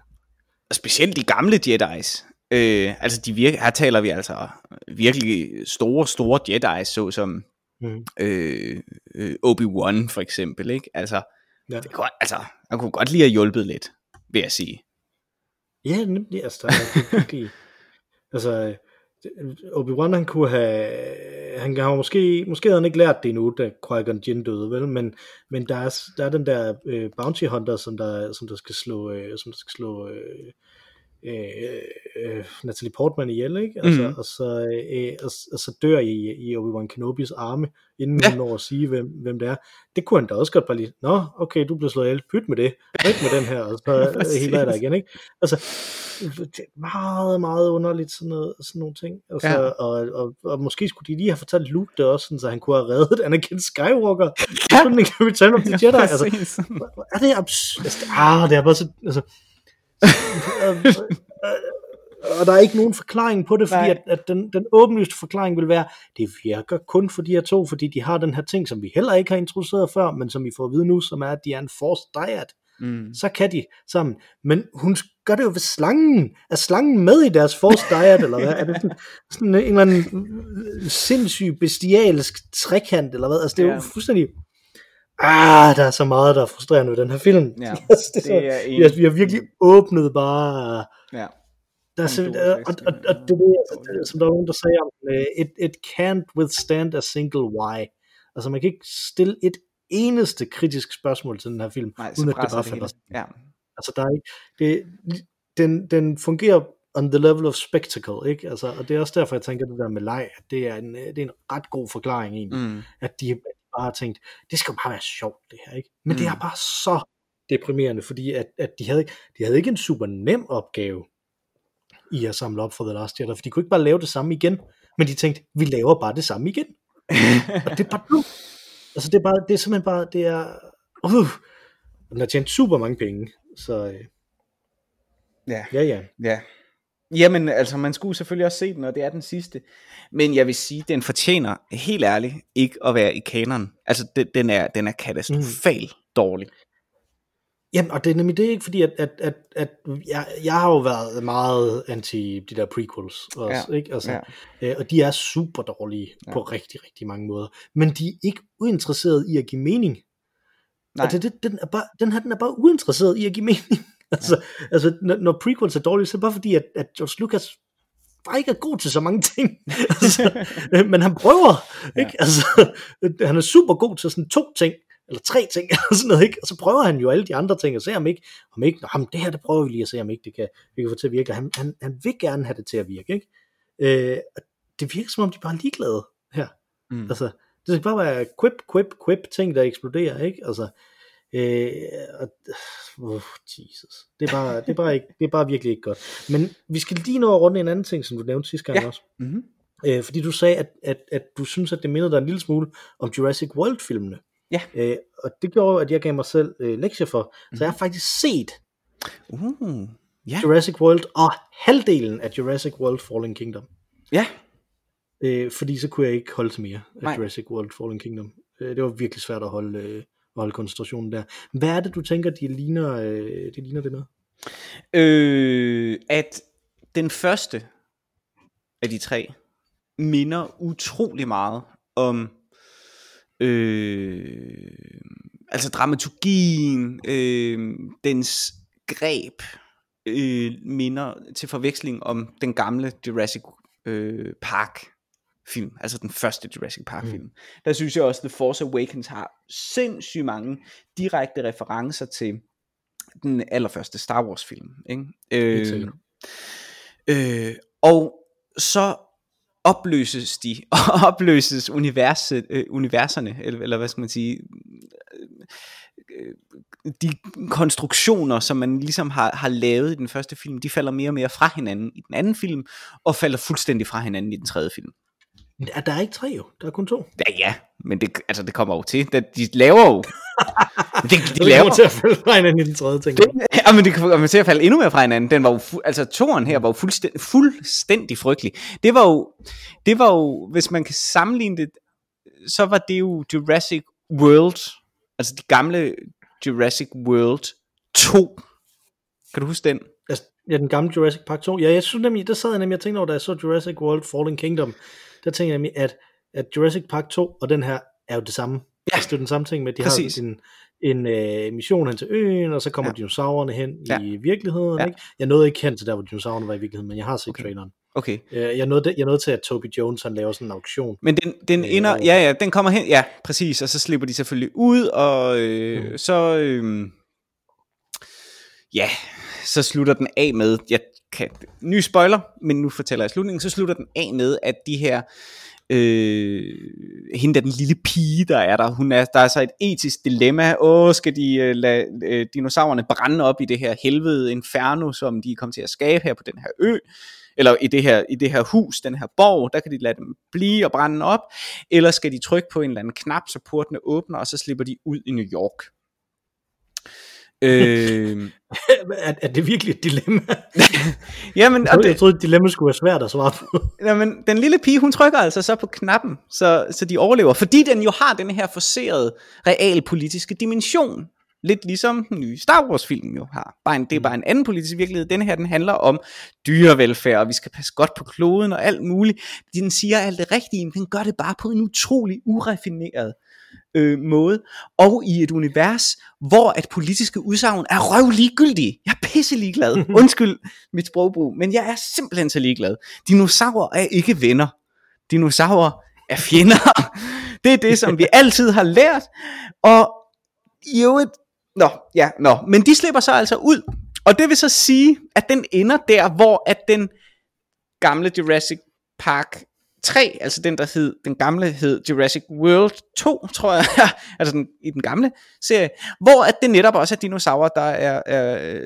specielt de gamle Jedi's, øh, altså de virke, her taler vi altså virkelig store, store Jedi's, såsom Mhm. øh, øh, Obi-Wan for eksempel, ikke? Altså, Ja. det kunne, altså, han kunne godt lige have hjulpet lidt, vil jeg sige. Ja, nemlig, altså, der er virkelig, altså, Obi-Wan, han kunne have, han har måske, måske havde han ikke lært det endnu, da Qui-Gon Jinn døde, vel, men, men der er, der er den der øh, bounty hunter, som der, som der skal slå, øh, som der skal slå øh, øh, øh, Natalie Portman ihjel, ikke? Altså, mm. og, så, øh, og, og, så dør i, i Obi-Wan Kenobis arme, inden Ja. ja. hun når at sige, hvem, hvem det er. Det kunne han da også godt bare lige, nå, okay, du blev slået ihjel, pyt med det, væk med den her, og så jeg dig igen, ikke? Altså, det er meget, meget underligt sådan, noget, sådan nogle ting. Altså, Ja. ja. og, og, og, måske skulle de lige have fortalt Luke det også, sådan, så han kunne have reddet Anakin Skywalker. Ja. Sådan en Return of the Jedi. altså, præcis. er det absurd? Altså, ah, det er bare så... Altså, øh, og der er ikke nogen forklaring på det, fordi Nej. at, at den, den åbenlyste forklaring vil være, det virker kun for de her to, fordi de har den her ting, som vi heller ikke har introduceret før, men som vi får at vide nu, som er, at de er en forced dyad. Mm. Så kan de sammen. Men hun gør det jo ved slangen. Er slangen med i deres forced diet, eller hvad? Er det sådan, sådan en eller anden sindssyg bestialsk trekant, eller hvad? Altså, det er jo fuldstændig... Ah, der er så meget, der er frustrerende ved den her film. Ja, altså, det er, det er så, en- vi, har, vi har virkelig åbnet bare... Ja. Der er dårlig og, og, og, ja. det er det, altså, som der var nogen, der sagde om, øh, it, it can't withstand a single why. Altså man kan ikke stille et eneste kritisk spørgsmål til den her film, Nej, uden at det bare falder. Ja. Altså, der er ikke, det, den, den fungerer on the level of spectacle, ikke? Altså, og det er også derfor, jeg tænker det der med leg, at det er en, øh, det er en ret god forklaring egentlig. Mm. at de bare har tænkt, det skal jo bare være sjovt det her, ikke? Men mm. det Mm. er bare så deprimerende, fordi at, at de, havde, de havde ikke en super nem opgave i at samle op for The Last Jedi, for de kunne ikke bare lave det samme igen, men de tænkte, vi laver bare det samme igen, og det er bare dumt. Altså, det er, bare, det er simpelthen bare, det er, uh, den har tjent super mange penge, så øh, ja. ja, ja. Ja. Jamen, altså, man skulle selvfølgelig også se den, og det er den sidste. Men jeg vil sige, den fortjener, helt ærligt, ikke at være i kanon. Altså, den, den er, den er katastrofal mm. dårlig. Jamen, og det er nemlig det ikke, fordi at, at, at, at jeg, jeg har jo været meget anti de der prequels også, Ja, ikke? Altså, ja. øh, og de er super dårlige Ja. på rigtig, rigtig mange måder. Men de er ikke uinteresserede i at give mening. Nej. Det, det, den, er bare, den her den er bare uinteresseret i at give mening. altså, altså når, når prequels er dårlige, så er det bare fordi, at, at George Lucas bare ikke er god til så mange ting. altså, øh, men han prøver, Ja. ikke? Altså, øh, han er super god til sådan to ting, eller tre ting, eller sådan noget, ikke? Og så prøver han jo alle de andre ting, og ser om ikke, om ikke, Nå, men det her, det prøver vi lige at se, om ikke det kan, vi kan få til at virke. Han, han, han vil gerne have det til at virke, ikke? Øh, det virker som om, de bare er ligeglade her. Mm. Altså, det skal bare være quip, quip, quip ting, der eksploderer, ikke? Altså, øh, og, uh, Jesus. Det er, bare, det, er bare ikke, det er bare virkelig ikke godt. Men vi skal lige nå at runde en anden ting, som du nævnte sidste gang Ja. også. Mm-hmm. Øh, fordi du sagde, at, at, at du synes, at det mindede dig en lille smule om Jurassic World-filmene. Ja. Øh, og det gjorde jo, at jeg gav mig selv øh, lektier for. Så jeg har faktisk set Uh, ja, Jurassic World og halvdelen af Jurassic World Fallen Kingdom. ja. Øh, fordi så kunne jeg ikke holde til mere af Nej. Jurassic World Fallen Kingdom. Øh, det var virkelig svært at holde, øh, at der. Hvad er det, du tænker, de ligner, øh, de ligner det med? Øh, at den første af de tre minder utrolig meget om øh, altså dramaturgien, øh, dens greb øh, minder til forveksling om den gamle Jurassic øh, Park film, altså den første Jurassic Park film. Mm. Der synes jeg også, The Force Awakens har sindssygt mange direkte referencer til den allerførste Star Wars film. Ikke? Øh, øh, og så opløses de, og opløses universet, øh, universerne, eller, eller hvad skal man sige, øh, de konstruktioner, som man ligesom har, har lavet i den første film, de falder mere og mere fra hinanden i den anden film, og falder fuldstændig fra hinanden i den tredje film. Der, der er ikke tre jo, der er kun to. Ja, ja, men det, altså, det kommer jo til. De, de laver jo... de, de Det laver, kommer til at følge fra hinanden i den tredje ting. det, ja, men det kommer til at falde endnu mere fra hinanden. Den var jo fu- altså toren her var jo fuldstændig, fuldstændig frygtelig. Det var jo, det var jo, hvis man kan sammenligne det, så var det jo Jurassic World, altså de gamle Jurassic World 2. Kan du huske den? Altså, ja, den gamle Jurassic Park 2. Ja, jeg synes nemlig, der sad jeg nemlig og tænkte over, da jeg så Jurassic World Fallen Kingdom, der tænkte jeg nemlig, at, at Jurassic Park 2 og den her er jo det samme. Ja. Altså, det er den samme ting med, at de Præcis. har en, en øh, mission hen til øen, og så kommer Ja. dinosaurerne hen Ja. i virkeligheden. Ja. Ikke? Jeg nåede ikke hen til der, hvor dinosaurerne var i virkeligheden, men jeg har set Okay. traileren. Okay. Øh, Jeg nåede, jeg nåede til, at Toby Jones han laver sådan en auktion. Men den, den Øh, ender, ja ja, den kommer hen, ja, præcis, og så slipper de selvfølgelig ud, og øh, Mm. så, øh, ja, så slutter den af med, jeg kan, ny spoiler, men nu fortæller jeg slutningen, så slutter den af med, at de her, øh, hende der den lille pige, der er der, hun er, der er så et etisk dilemma, åh, skal de øh, lade øh, dinosaurerne brænde op i det her helvede inferno, som de kom til at skabe her på den her ø, eller i det her, i det her hus, den her borg, der kan de lade dem blive og brænde op, eller skal de trykke på en eller anden knap, så portene åbner, og så slipper de ud i New York øh, er, er det virkelig et dilemma? jamen, Jeg troede, det, jeg troede, et dilemma skulle være svært at svare på. jamen, den lille pige, hun trykker altså så på knappen, så, så de overlever, fordi den jo har den her forserede realpolitiske dimension. Lidt ligesom den nye Star Wars film jo har. Bare en, det er bare en anden politisk virkelighed. Den her, den handler om dyrevelfærd, og vi skal passe godt på kloden og alt muligt. Den siger alt det rigtige, men den gør det bare på en utrolig uraffineret øh, måde. Og i et univers, hvor at politiske udsagn er røv ligegyldige. Jeg er pisse ligeglad. Undskyld mit sprogbrug, men jeg er simpelthen så ligeglad. Dinosaurer er ikke venner. Dinosaurer er fjender. Det er det, som vi altid har lært. Og i øvrigt, nå, ja, nå, men de slipper så altså ud. Og det vil så sige, at den ender der, hvor at den gamle Jurassic Park 3, altså den der hed, den gamle hed Jurassic World 2, tror jeg, altså den, i den gamle serie, hvor at det netop også er dinosaurer, der er, er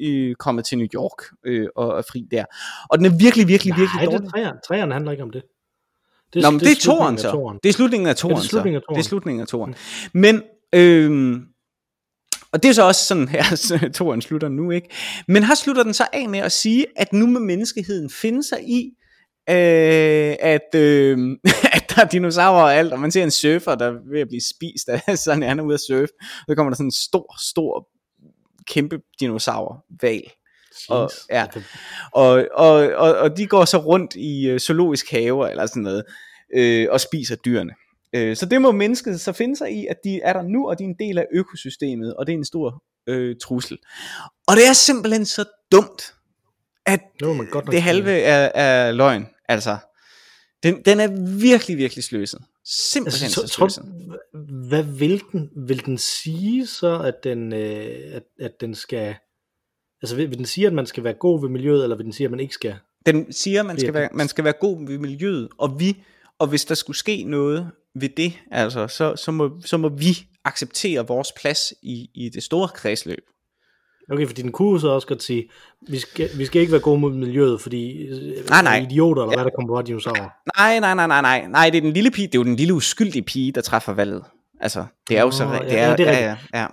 øh, kommet til New York øh, og er fri der. Og den er virkelig, virkelig, virkelig Nej, dårlig. det træerne. Træerne handler ikke om det. Det, Nå, men det, er slutningen toren så. Det er slutningen af toren. Ja, det er slutningen af så. toeren. Det er slutningen af toren. Men, øhm, og det er så også sådan her, toren slutter nu, ikke? Men her slutter den så af med at sige, at nu må menneskeheden finde sig i, øh, at, øh, at der er dinosaurer og alt, og man ser en surfer, der er ved at blive spist af sådan han er ude at surfe. Så kommer der sådan en stor, stor, kæmpe dinosaur, val. Og, ja, og, og, og, og de går så rundt i øh, zoologisk have eller sådan noget, øh, og spiser dyrene. Øh, så det må mennesket så finde sig i, at de er der nu, og de er en del af økosystemet, og det er en stor øh, trussel. Og det er simpelthen så dumt, at man godt det halve er, er løgn. Altså, den, den er virkelig, virkelig sløset. Simpelthen Altså, så, så, tror, hvad vil den? Vil den sige så, at den, øh, at, at den skal... Altså vil, vil den sige, at man skal være god ved miljøet, eller vil den sige, at man ikke skal? Den siger, at man skal, være, man skal være god ved miljøet, og vi og hvis der skulle ske noget ved det, altså, så, så, må, så må vi acceptere vores plads i, i det store kredsløb. Okay, fordi den kunne så også godt sige, vi skal, vi skal ikke være gode mod miljøet, fordi øh, Nej, nej. idioter, eller hvad der kommer på dinosaurer. Nej, nej, nej, nej, nej, nej, det er den lille pige, det er jo den lille uskyldige pige, der træffer valget. Altså, det er jo så, Nå, det ja, er, det er ja, ja, ja.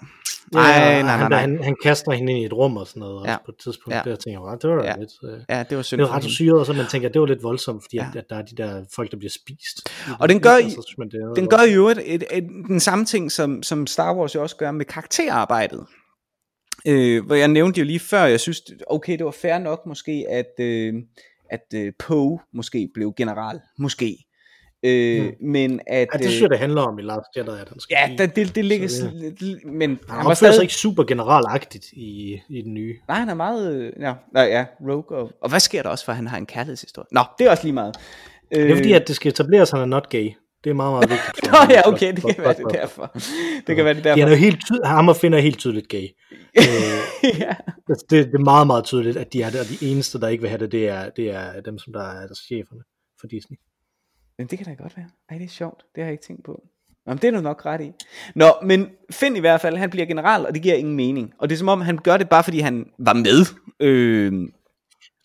Ja, Nej, nej, nej, han, nej. Han, han kaster hende ind i et rum og sådan noget, også Ja. på et tidspunkt, Ja. der tænker jeg, "Wow, det var Ja. lidt... Øh, Ja, det var synd det var ret syret, og så man tænker, det var lidt voldsomt, fordi Ja. at, at der er de der folk, der bliver spist. Og den gør, Og så synes man, det den gør jo et, et, et, den samme ting, som, som Star Wars jo også gør med karakterarbejdet. Øh, hvor jeg nævnte jo lige før, jeg synes, okay, det var fair nok måske, at, øh, at øh, Poe måske blev general. Måske. Øh, Hmm. Men at... Ja, det synes jeg, det handler om i Last Jedi, at han skal Ja, det, det, det ligger... Så Så, men Han han var stadig... sig ikke super generalagtigt i, i den nye. Nej, han er meget... øh, Ja, nej, ja Rogue. Og, og hvad sker der også, for han har en kærlighedshistorie? Nå, det er også lige meget. Øh, Det er fordi, at det skal etableres, at han er not gay. Det er meget, meget vigtigt. Nå ja, okay, det kan være det for- derfor. Det kan være det Ja, han er derfor. jo helt tydelig, ham og Finn er helt tydeligt gay. Øh, ja. altså, det, det er meget, meget tydeligt, at de er det, og de eneste, der ikke vil have det, det er, det er dem, som der er der cheferne for Disney. Men det kan da godt være. Ej, det er sjovt. Det har jeg ikke tænkt på. Nå, men det er du nok ret i. Nå, men Finn i hvert fald, han bliver general, og det giver ingen mening. Og det er som om, han gør det bare, fordi han var med. Øh, Jeg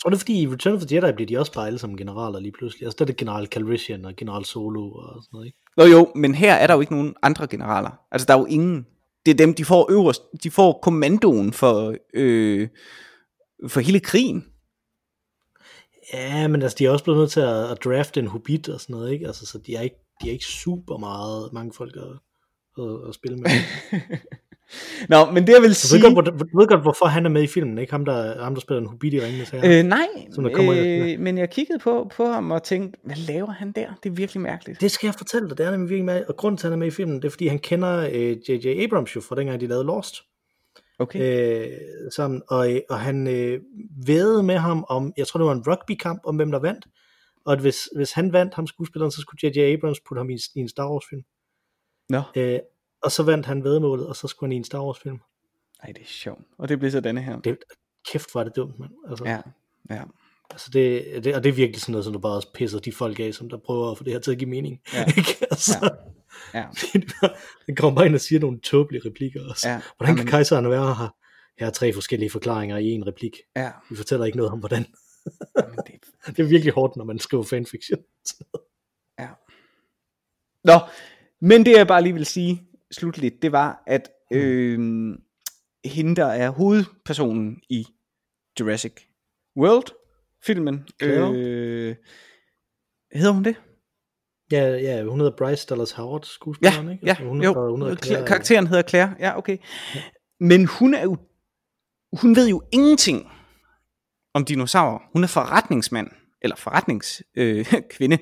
tror, det er fordi i Return of the Jedi bliver de også bare alle som generaler lige pludselig. Altså der er det general Calrissian og general Solo og sådan noget, ikke? Nå jo, men her er der jo ikke nogen andre generaler. Altså, der er jo ingen. Det er dem, de får øverst. De får kommandoen for, øh, for hele krigen. Ja, men altså, de er også blevet nødt til at, at drafte en hobbit og sådan noget, ikke? Altså, så de er ikke, de er ikke super meget mange folk at, at, at spille med. Nå, men det jeg vil Du sige... ved, godt, hvor- du ved godt, hvorfor han er med i filmen, ikke? Ham, der, ham, der spiller en hobbit i Ringenes Herre. Øh, nej, Som der kommer øh, men jeg kiggede på, på ham og tænkte, hvad laver han der? Det er virkelig mærkeligt. Det skal jeg fortælle dig, det er nemlig virkelig med, og grunden til, at han er med i filmen, det er, fordi han kender øh, J.J. Abrams jo fra dengang, de lavede Lost. Okay. øh, sammen, og, og han øh, vædede med ham om, jeg tror det var en rugbykamp, om hvem der vandt, og at hvis, hvis han vandt ham skuespilleren, så skulle J.J. Abrams putte ham i, i en Star Wars film. Nå, Øh, og så vandt han vedmålet, og så skulle han i en Star Wars film. ej, det er sjovt. Og det bliver så denne her. Det, kæft, var det dumt, mand. Altså, Ja, ja. altså det, det, og det er virkelig sådan noget, som du bare også pisser de folk af, som der prøver at få det her til at give mening. Ja. Altså, Ja. den kommer bare ind og siger nogle tåbelige replikker også. Ja. Hvordan kan Jamen- kejseren være her? Her er tre forskellige forklaringer i en replik. Ja, Vi fortæller ikke noget om, hvordan. men det, Det er virkelig hårdt, når man skriver fanfiction. ja. Nå, men det jeg bare lige vil sige slutligt, det var, at øh, hende, der er hovedpersonen i Jurassic World filmen, Claire? øh, hedder hun det? Ja, ja, hun hedder Bryce Dallas Howard, skuespilleren, Ja, ikke? ja, hun, jo, hun hedder Cla- Claire, karakteren hedder Claire, ja, okay. Men hun er jo, hun ved jo ingenting om dinosaurer. Hun er forretningsmand, eller forretningskvinde øh, kvinde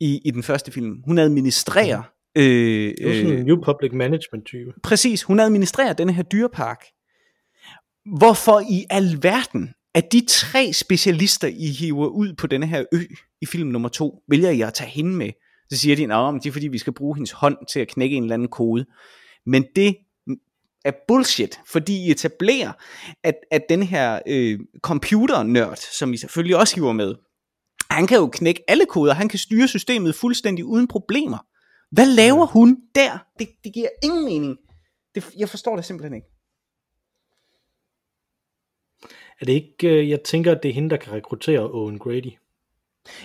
i, i den første film. Hun administrerer, øh, Det er sådan øh, en new public management type. præcis, hun administrerer denne her dyrepark. Hvorfor i alverden, at de tre specialister, I hiver ud på denne her ø i film nummer to, vælger I at tage hende med? Så siger de, at det er fordi, vi skal bruge hendes hånd til at knække en eller anden kode. Men det er bullshit, fordi I etablerer, at, at den her øh, computernørd, som I selvfølgelig også hiver med, han kan jo knække alle koder, han kan styre systemet fuldstændig uden problemer. Hvad laver hun der? Det, det giver ingen mening. Det, jeg forstår det simpelthen ikke. Er det ikke, øh, jeg tænker, at det er hende, der kan rekruttere Owen Grady.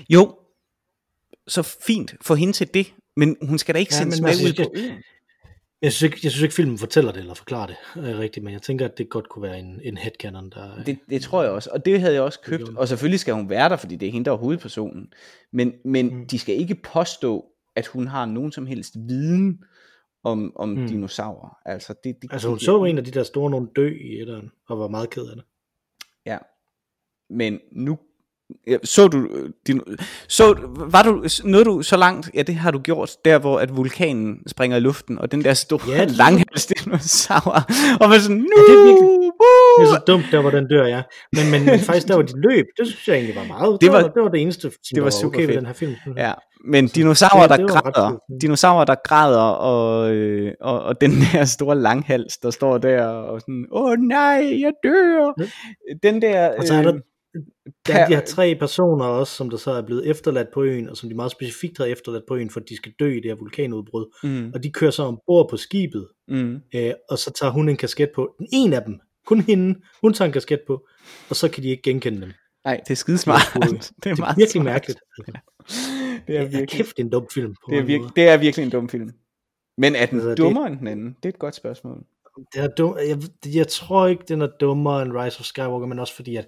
Jo, så fint for hende til det, men hun skal da ikke Ja, sendes med ud på jeg- øen. Jeg synes, ikke, jeg synes ikke, filmen fortæller det, eller forklarer det øh, rigtigt, men jeg tænker, at det godt kunne være en, en headcanon, der... Det, det tror jeg også, og det havde jeg også købt, og selvfølgelig skal hun være der, fordi det er hende, der er hovedpersonen, men, men mm. de skal ikke påstå, at hun har nogen som helst viden om, om mm. dinosaurer. Altså, det, det, Altså, hun det- så en af de der store nogen dø i etteren, og var meget ked af det. Ja. Men nu så du øh, din, så var du nåede du så langt ja det har du gjort der hvor at vulkanen springer i luften og den der store Ja, ja, det- langhals dinosaur og man sådan nu det er virkelig-! Det er så dumt, der hvor den dør, ja. Men, men, men faktisk der, hvor de løb, det synes jeg egentlig var meget. Det var- det var det eneste, som det var var super okay ved den her film. Ja, men dinosaurer, det- der det var græder, dinosaurer, der græder, og, øh, og, og den der store langhals, der står der, og sådan, åh nej, jeg dør. Den der, Og så er der, øh, Der Per- er de her tre personer også, som der så er blevet efterladt på øen, og som de meget specifikt har efterladt på øen, for de skal dø i det her vulkanudbrud. Mm. Og de kører så ombord på skibet, Mm. øh, og så tager hun en kasket på. Den ene af dem, kun hende, hun tager en kasket på, og så kan de ikke genkende dem. Nej, det er skidesmart. Det er det er, Det er meget virkelig smart. mærkeligt. Det er Ja, virkelig, kæft, det er en dum film. På det er, måder. det er virkelig en dum film. Men er den Altså, det- dummere end den anden? Det er et godt spørgsmål. Det er dum, jeg, jeg tror ikke, den er dummere end Rise of Skywalker, men også fordi, at,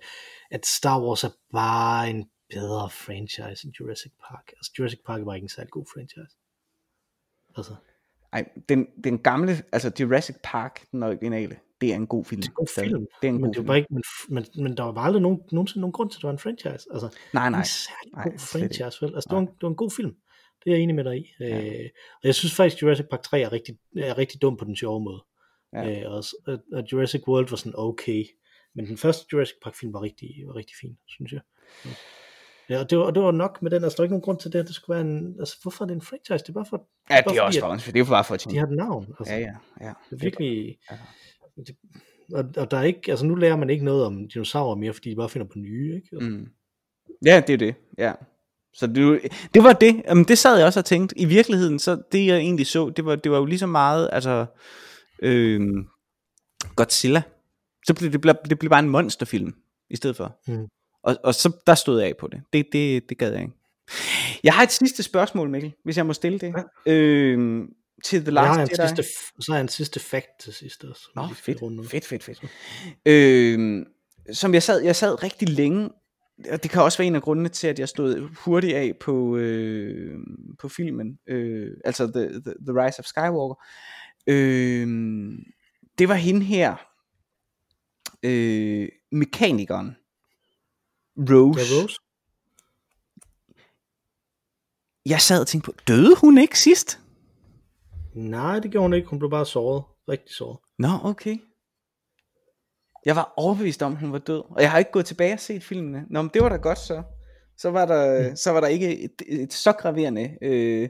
at Star Wars er bare en bedre franchise end Jurassic Park. Altså, Jurassic Park var ikke en særlig god franchise. Altså, Ej, den, den gamle, altså Jurassic Park, den originale, det er en god film. det er en god film, Det er en men, god det var film. ikke, men, men, men der var aldrig nogen, nogensinde nogen grund til, at det var en franchise. Altså, Nej, nej. en særlig nej, god franchise, vel? Altså, det var, en, det var en god film. Det er jeg enig med dig i. Ja. Øh, og jeg synes faktisk, Jurassic Park 3 er rigtig, er rigtig dum på den sjove måde. Ja. Øh, og, og Jurassic World var sådan okay. Men den første Jurassic Park film var rigtig, var rigtig fin, synes jeg. Ja. Ja, og det, var, og det var nok med den, altså der er ikke nogen grund til det, at det skulle være en, altså hvorfor er det en franchise? Det er bare for, Ja, det er også for. Det er jo bare for at de har et navn. Altså, Ja, ja, ja. Det er virkelig, Ja. det, og, og der er ikke, altså nu lærer man ikke noget om dinosaurer mere, fordi de bare finder på nye, ikke? Altså, Mm. Ja, det er det. Ja. Så det, det var det. Jamen, det sad jeg også og tænkte. I virkeligheden, så det jeg egentlig så, det var, det var jo lige så meget, altså, øh, Godzilla. Så blev det, blev, det blev bare en monsterfilm i stedet for. Mm. Og, og så der stod jeg af på det. Det, det, det gad jeg ikke. Jeg har et sidste spørgsmål, Mikkel, hvis jeg må stille det. Ja. Øh, til The Jeg Last har en Jedi. sidste, så har jeg en sidste fact til sidst også. Nå, fedt, runde fedt, fedt, fedt. Øh, som jeg sad, jeg sad rigtig længe, og det kan også være en af grundene til, at jeg stod hurtigt af på, øh, på filmen, øh, altså The, The, The Rise of Skywalker. Øh, det var hende her, øh, mekanikeren, Rose. Ja, Rose. Jeg sad og tænkte på, døde hun ikke sidst? Nej, det gjorde hun ikke. Hun blev bare såret. Rigtig såret. Nå, okay. Jeg var overbevist om, hun var død. Og jeg har ikke gået tilbage og set filmene. Nå, men det var da godt så. Så var der, mm. så var der ikke et, et så graverende øh,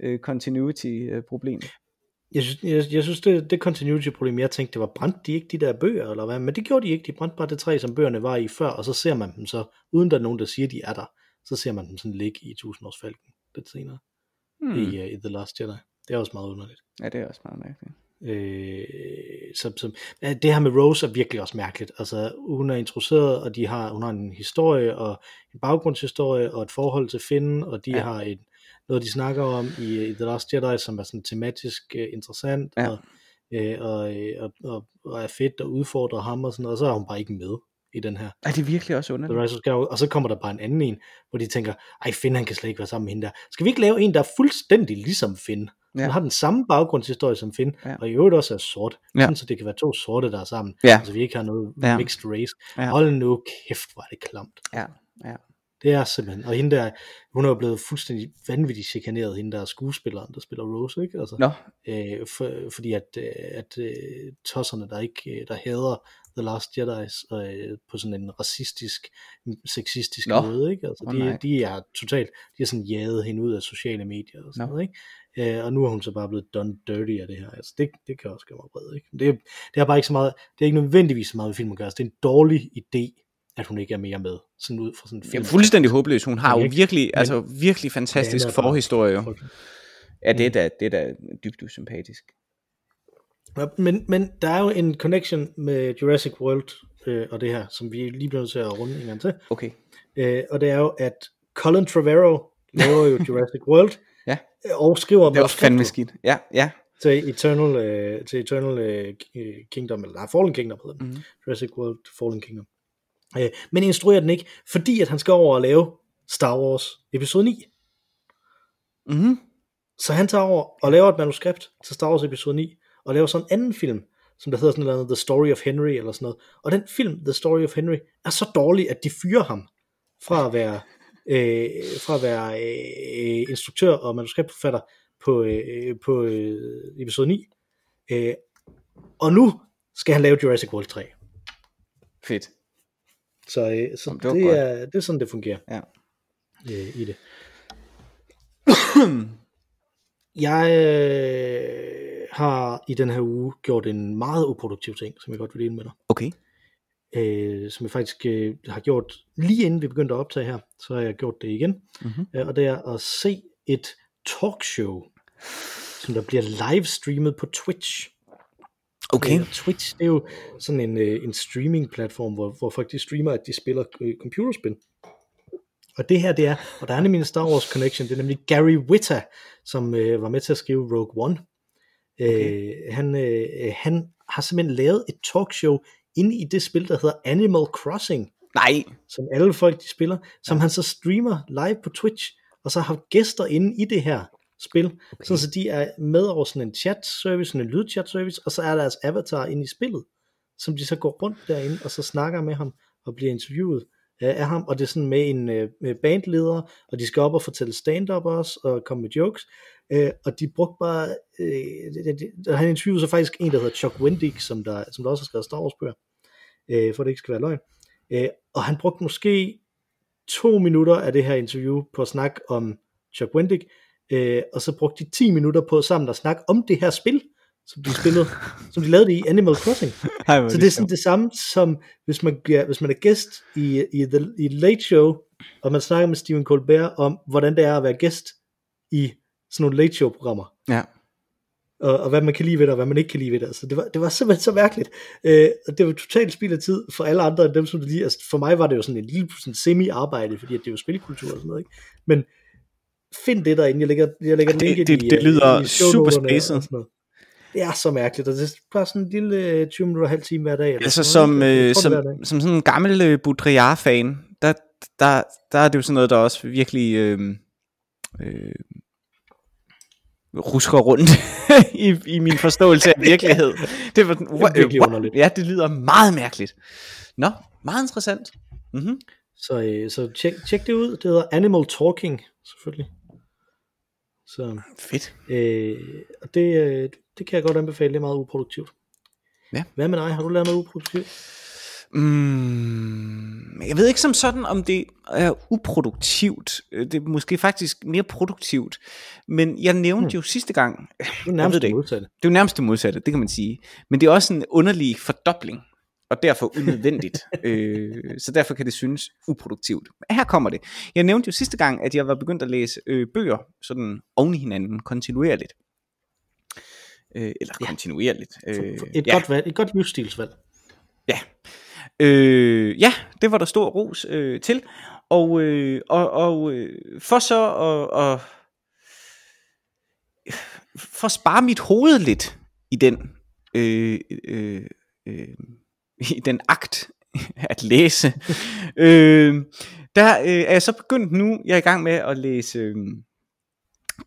øh, continuity-problem. Jeg synes, jeg, jeg synes det, det continuity-problem, jeg tænkte, det var brændt de ikke de der bøger, eller hvad? Men det gjorde de ikke. De brændte bare det træ, som bøgerne var i før, og så ser man dem så, uden der er nogen, der siger, de er der, så ser man dem sådan ligge i tusindårsfalken lidt senere, Hmm. mm. i, uh, i The Last Jedi. Det er også meget underligt. Ja, det er også meget mærkeligt. Øh, så, så, det her med Rose er virkelig også mærkeligt. Altså, hun er introduceret, og de har, hun har en historie, og en baggrundshistorie, og et forhold til Finn, og de Ja. har et, noget, de snakker om i, i The Last Jedi, som er sådan tematisk uh, interessant, Ja. og, øh, og, øh, og, og, og er fedt og udfordrer ham og sådan noget, og så er hun bare ikke med i den her. Er det virkelig også The underligt? Rise of Skywalker, og så kommer der bare en anden en, hvor de tænker, ej Finn han kan slet ikke være sammen med hende der. Skal vi ikke lave en, der er fuldstændig ligesom Finn? Ja. Ja. har den samme baggrundshistorie som Finn, Ja. og i øvrigt også er sort, Ja. sådan, så det kan være to sorte, der er sammen, Ja. så vi ikke har noget Ja. mixed race. Ja. Hold nu kæft, hvor er det klamt. Ja, ja. Det er simpelthen, og hende der, hun er jo blevet fuldstændig vanvittigt chikaneret, hende der er skuespilleren, der spiller Rose, ikke? Altså, Nå, øh, for, fordi at, øh, at øh, tosserne, der ikke, øh, der hader The Last Jedi's øh, på sådan en racistisk, sexistisk Nå. måde, ikke? Altså, Åh, nej. de, de er totalt, de har sådan jaget hende ud af sociale medier og sådan Nå. noget, ikke? Øh, og nu er hun så bare blevet done dirty af det her. Altså, det, det kan også gøre mig vred, ikke? Det, det er bare ikke så meget, det er ikke nødvendigvis så meget ved filmen at gøre. Altså, det er en dårlig idé, at hun ikke er mere med, sådan ud fra sådan en er fuldstændig håbløs. Hun har jo Ikke? virkelig, Men- altså virkelig fantastisk er forhistorie. jo. Ja, det er da, det er da dybt usympatisk. Ja, Men, men der er jo en connection med Jurassic World øh, og det her, som vi lige bliver nødt til at runde en gang til. Okay. Øh, og det er jo, at Colin Trevorrow laver jo Jurassic World, Ja. øh, og skriver Det var fandme skidt. Ja, ja. til Eternal, øh, til Eternal øh, Kingdom, eller nej, Fallen Kingdom hedder den. Mhm. Mm-hmm. Jurassic World Fallen Kingdom. Øh, men instruerer den ikke, fordi at han skal over og lave Star Wars episode 9. Mm-hmm. Så han tager over og laver et manuskript til Star Wars episode 9, og laver så en anden film, som der hedder sådan noget, The Story of Henry, eller sådan noget. Og den film, The Story of Henry, er så dårlig, at de fyrer ham fra at være, øh, fra at være øh, instruktør og manuskriptforfatter på, øh, på øh, episode 9. Øh, og nu skal han lave Jurassic World 3. Fedt. Så, øh, så Jamen, det det, godt. er, det er sådan, det fungerer Ja. øh, i det. jeg øh, har i den her uge gjort en meget uproduktiv ting, som jeg godt vil dele med dig. Okay. øh, som jeg faktisk øh, har gjort lige inden vi begyndte at optage her, så har jeg gjort det igen, Mhm. øh, og det er at se et talkshow, som der bliver livestreamet på Twitch. Okay. Øh, Twitch, det er jo sådan en, øh, en streaming-platform, hvor, hvor folk de streamer, at de spiller øh, computerspil. Og det her, det er, og der er nemlig en Star Wars connection, det er nemlig Gary Whitta, som øh, var med til at skrive Rogue One. Okay. Øh, han, øh, han har simpelthen lavet et talkshow inde i det spil, der hedder Animal Crossing, Nej. som alle folk de spiller, som han så streamer live på Twitch, og så har gæster inde i det her spil, okay. sådan så de er med over sådan en chat service, sådan en lydchat service, og så er deres avatar inde i spillet, som de så går rundt derinde, og så snakker med ham, og bliver interviewet øh, af ham, og det er sådan med en øh, med bandleder, og de skal op og fortælle stand-up også, og komme med jokes, øh, og de brugte bare, øh, det, det, det, han interviewede så faktisk en, der hedder Chuck Wendig, som der, som der også har skrevet Star Wars bøger, øh, for det ikke skal være løgn, øh, og han brugte måske to minutter af det her interview på at snakke om Chuck Wendig, øh, og så brugte de 10 minutter på sammen at snakke om det her spil, som de spillede, som de lavede i Animal Crossing. Ej, Så det er sådan det samme som, hvis man, bliver, hvis man er gæst i, i, the, i Late Show, og man snakker med Stephen Colbert om, hvordan det er at være gæst i sådan nogle Late Show programmer Ja. og, og hvad man kan lide ved det, og hvad man ikke kan lide ved det. Altså, det, var, det var simpelthen så mærkeligt. Øh, og det var totalt spild af tid for alle andre end dem, som det lige... Altså, for mig var det jo sådan en lille sådan semi-arbejde, fordi at det er jo spilkultur og sådan noget. Ikke? Men find det derinde. Jeg lægger, jeg lægger Det- linket det- i, det øh, lyder i shownoterne super spacet. Det er så mærkeligt, og det er bare sådan en lille øh, 20 minutter og halv time hver dag. Eller Altså sådan som, øh, som, det som sådan en gammel øh, Baudrillard-fan, der, der, der er det jo sådan noget, der også virkelig øh, øh, rusker rundt i, i min forståelse af virkelighed. Det var, er virkelig what? underligt. Ja, det lyder meget mærkeligt. Nå, meget interessant. Mm-hmm. Så, øh, så tjek, tjek det ud. Det hedder Animal Talking, selvfølgelig. Så, Fedt. øh, og det, øh, det kan jeg godt anbefale. Det er meget uproduktivt. Ja. Hvad med dig? Har du lavet noget uproduktivt? Mm, jeg ved ikke som sådan, om det er uproduktivt. Øh, Det er måske faktisk mere produktivt. Men jeg nævnte Hmm. jo sidste gang, Det er nærmest det det modsatte. Det er jo nærmest det modsatte, det kan man sige. Men det er også en underlig fordobling, og derfor unødvendigt. øh, så derfor kan det synes uproduktivt. Men Her kommer det. Jeg nævnte jo sidste gang, at jeg var begyndt at læse øh, bøger sådan oven i hinanden, kontinuerligt. Øh, eller Ja. kontinuerligt. Øh, Et, ja. godt valg, et godt livsstilsvalg. Ja. Øh, ja, det var der stor ros øh, til. Og, øh, og, og øh, for så at, at for at spare mit hoved lidt i den øh, øh, øh, i den akt at læse, øh, der øh, er jeg så begyndt nu, jeg er i gang med at læse øh,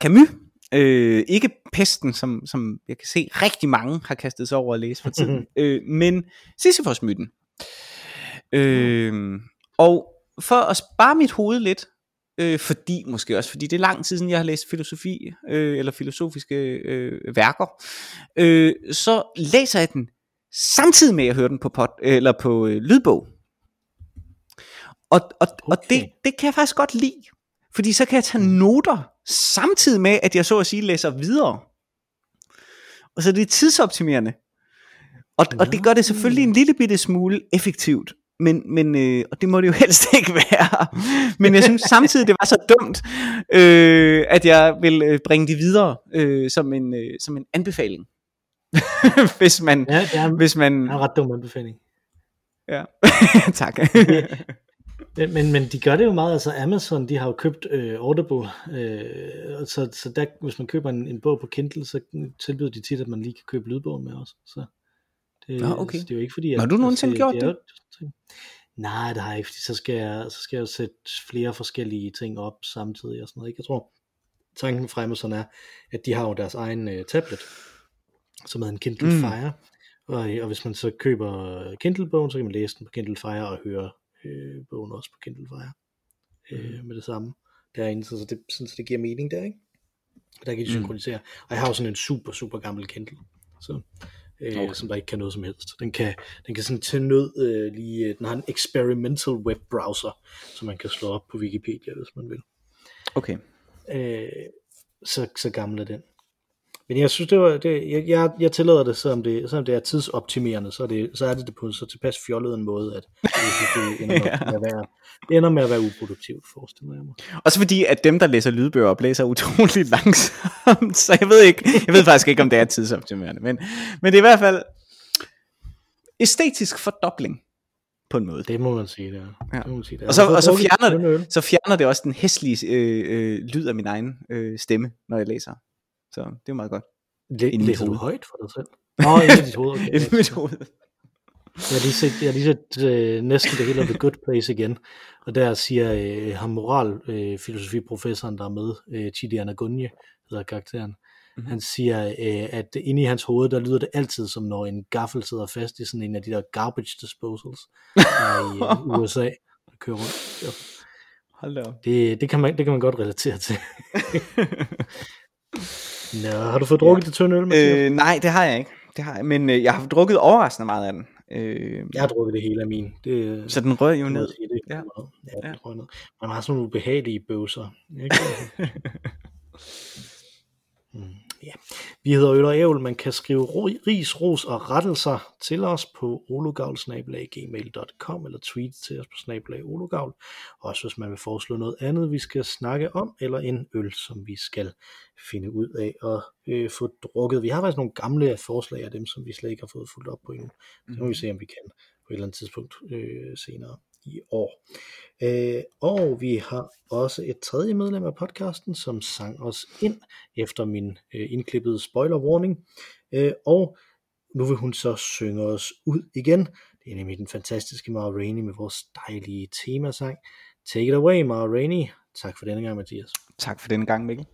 Camus, øh, ikke Pesten, som, som jeg kan se rigtig mange har kastet sig over at læse for tiden, øh, men Sisyphos-myten. Øh, og for at spare mit hoved lidt, øh, fordi måske også, fordi det er lang tid siden, jeg har læst filosofi, øh, eller filosofiske øh, værker, øh, så læser jeg den samtidig med, at jeg hører den på, pod, eller på øh, lydbog. Og, og, okay. og det, det kan jeg faktisk godt lide, fordi så kan jeg tage noter, samtidig med, at jeg så at sige læser videre. Og så det er tidsoptimerende. Og, og det gør det selvfølgelig en lille bitte smule effektivt. Men, men øh, og det må det jo helst ikke være. Men jeg synes samtidig, det var så dumt, øh, at jeg vil øh, bringe det videre øh, som, en, øh, som en anbefaling. hvis man, Ja, det er, hvis man, det er en ret dum anbefaling. ja. tak. Men, men, men de gør det jo meget, altså Amazon, de har jo købt øh, Audible, øh, så, så der, hvis man køber en, en bog på Kindle, så tilbyder de tit, at man lige kan købe lydbogen med også. Så det, Nå, okay. så det er jo ikke fordi, at, Har du nogensinde gjort er jo- Nej, det har jeg ikke, fordi så skal jeg, så skal jeg jo sætte flere forskellige ting op samtidig og sådan noget. Ikke? Jeg tror, tanken fra Amazon er, at de har jo deres egen øh, tablet, som er en Kindle Mm. mm. Fire, og, og hvis man så køber Kindle-bogen, så kan man læse den på Kindle Fire og høre øh, bogen også på Kindle Fire øh, med det samme derinde, så, så det, sådan, så det giver mening der, ikke? Der kan de Mm. synkronisere. Og jeg har jo sådan en super, super gammel Kindle, så, øh, Okay. okay. som der ikke kan noget som helst. Den kan, den kan sådan til nød øh, lige, øh, den har en experimental web browser, som man kan slå op på Wikipedia, hvis man vil. okay. Øh, så, så gammel er den. Men jeg synes, det var, det, jeg, jeg, jeg tillader det, selvom det, selvom det er tidsoptimerende, så er det, så er det, det på en så tilpas fjollet en måde, at synes, det ender, Ja. med at være, det ender med at være uproduktivt, forestiller jeg mig. Også fordi, at dem, der læser lydbøger, læser utrolig langsomt, så jeg ved ikke, jeg ved faktisk ikke, om det er tidsoptimerende, men, men det er i hvert fald æstetisk fordobling, på en måde. Det må man sige, det er. Ja. Det må man sige, det er. Og så, og så, fjerner det, så fjerner det også den hæslige øh, øh, lyd af min egen øh, stemme, når jeg læser. Så det er meget godt. Læ- inde i mit Læser du højt for dig selv? Nå, oh, i dit hoved. Okay. I mit hoved. Jeg har lige set, jeg har lige set øh, næsten det hele af The Good Place igen, og der siger øh, ham moral, øh, der er med, øh, Chidi Anagunje, hedder karakteren, mm-hmm. han siger, øh, at inde i hans hoved, der lyder det altid som når en gaffel sidder fast i sådan en af de der garbage disposals i øh, USA, der kører rundt. Ja. Hold da op. Det, det, kan man, det kan man godt relatere til. Nå, har du fået drukket det tynde øl, Mathias? Øh, nej, det har jeg ikke. Det har jeg. Men øh, jeg har drukket overraskende meget af den. Øh, Jeg har drukket det hele af min. Det, så den røg jo ned. det, Ja. ja. Ja, Ja. ned. Man har sådan nogle ubehagelige bøvser. Ikke? mm, ja. Vi hedder Øl og Ævl. Man kan skrive ris, ros og rettelser til os på ologavl.gmail.com eller tweet til os på snabelag ologavl. Også hvis man vil foreslå noget andet, vi skal snakke om, eller en øl, som vi skal finde ud af og øh, få drukket. Vi har faktisk nogle gamle forslag af dem, som vi slet ikke har fået fuldt op på endnu. Så må vi se, om vi kan på et eller andet tidspunkt øh, senere i år. Øh, og vi har også et tredje medlem af podcasten, som sang os ind efter min øh, indklippede spoiler warning. Øh, og nu vil hun så synge os ud igen. Det er nemlig den fantastiske Mara Rainey med vores dejlige temasang. Take it away, Mara Rainey. Tak for denne gang, Mathias. Tak for denne gang, Mikkel.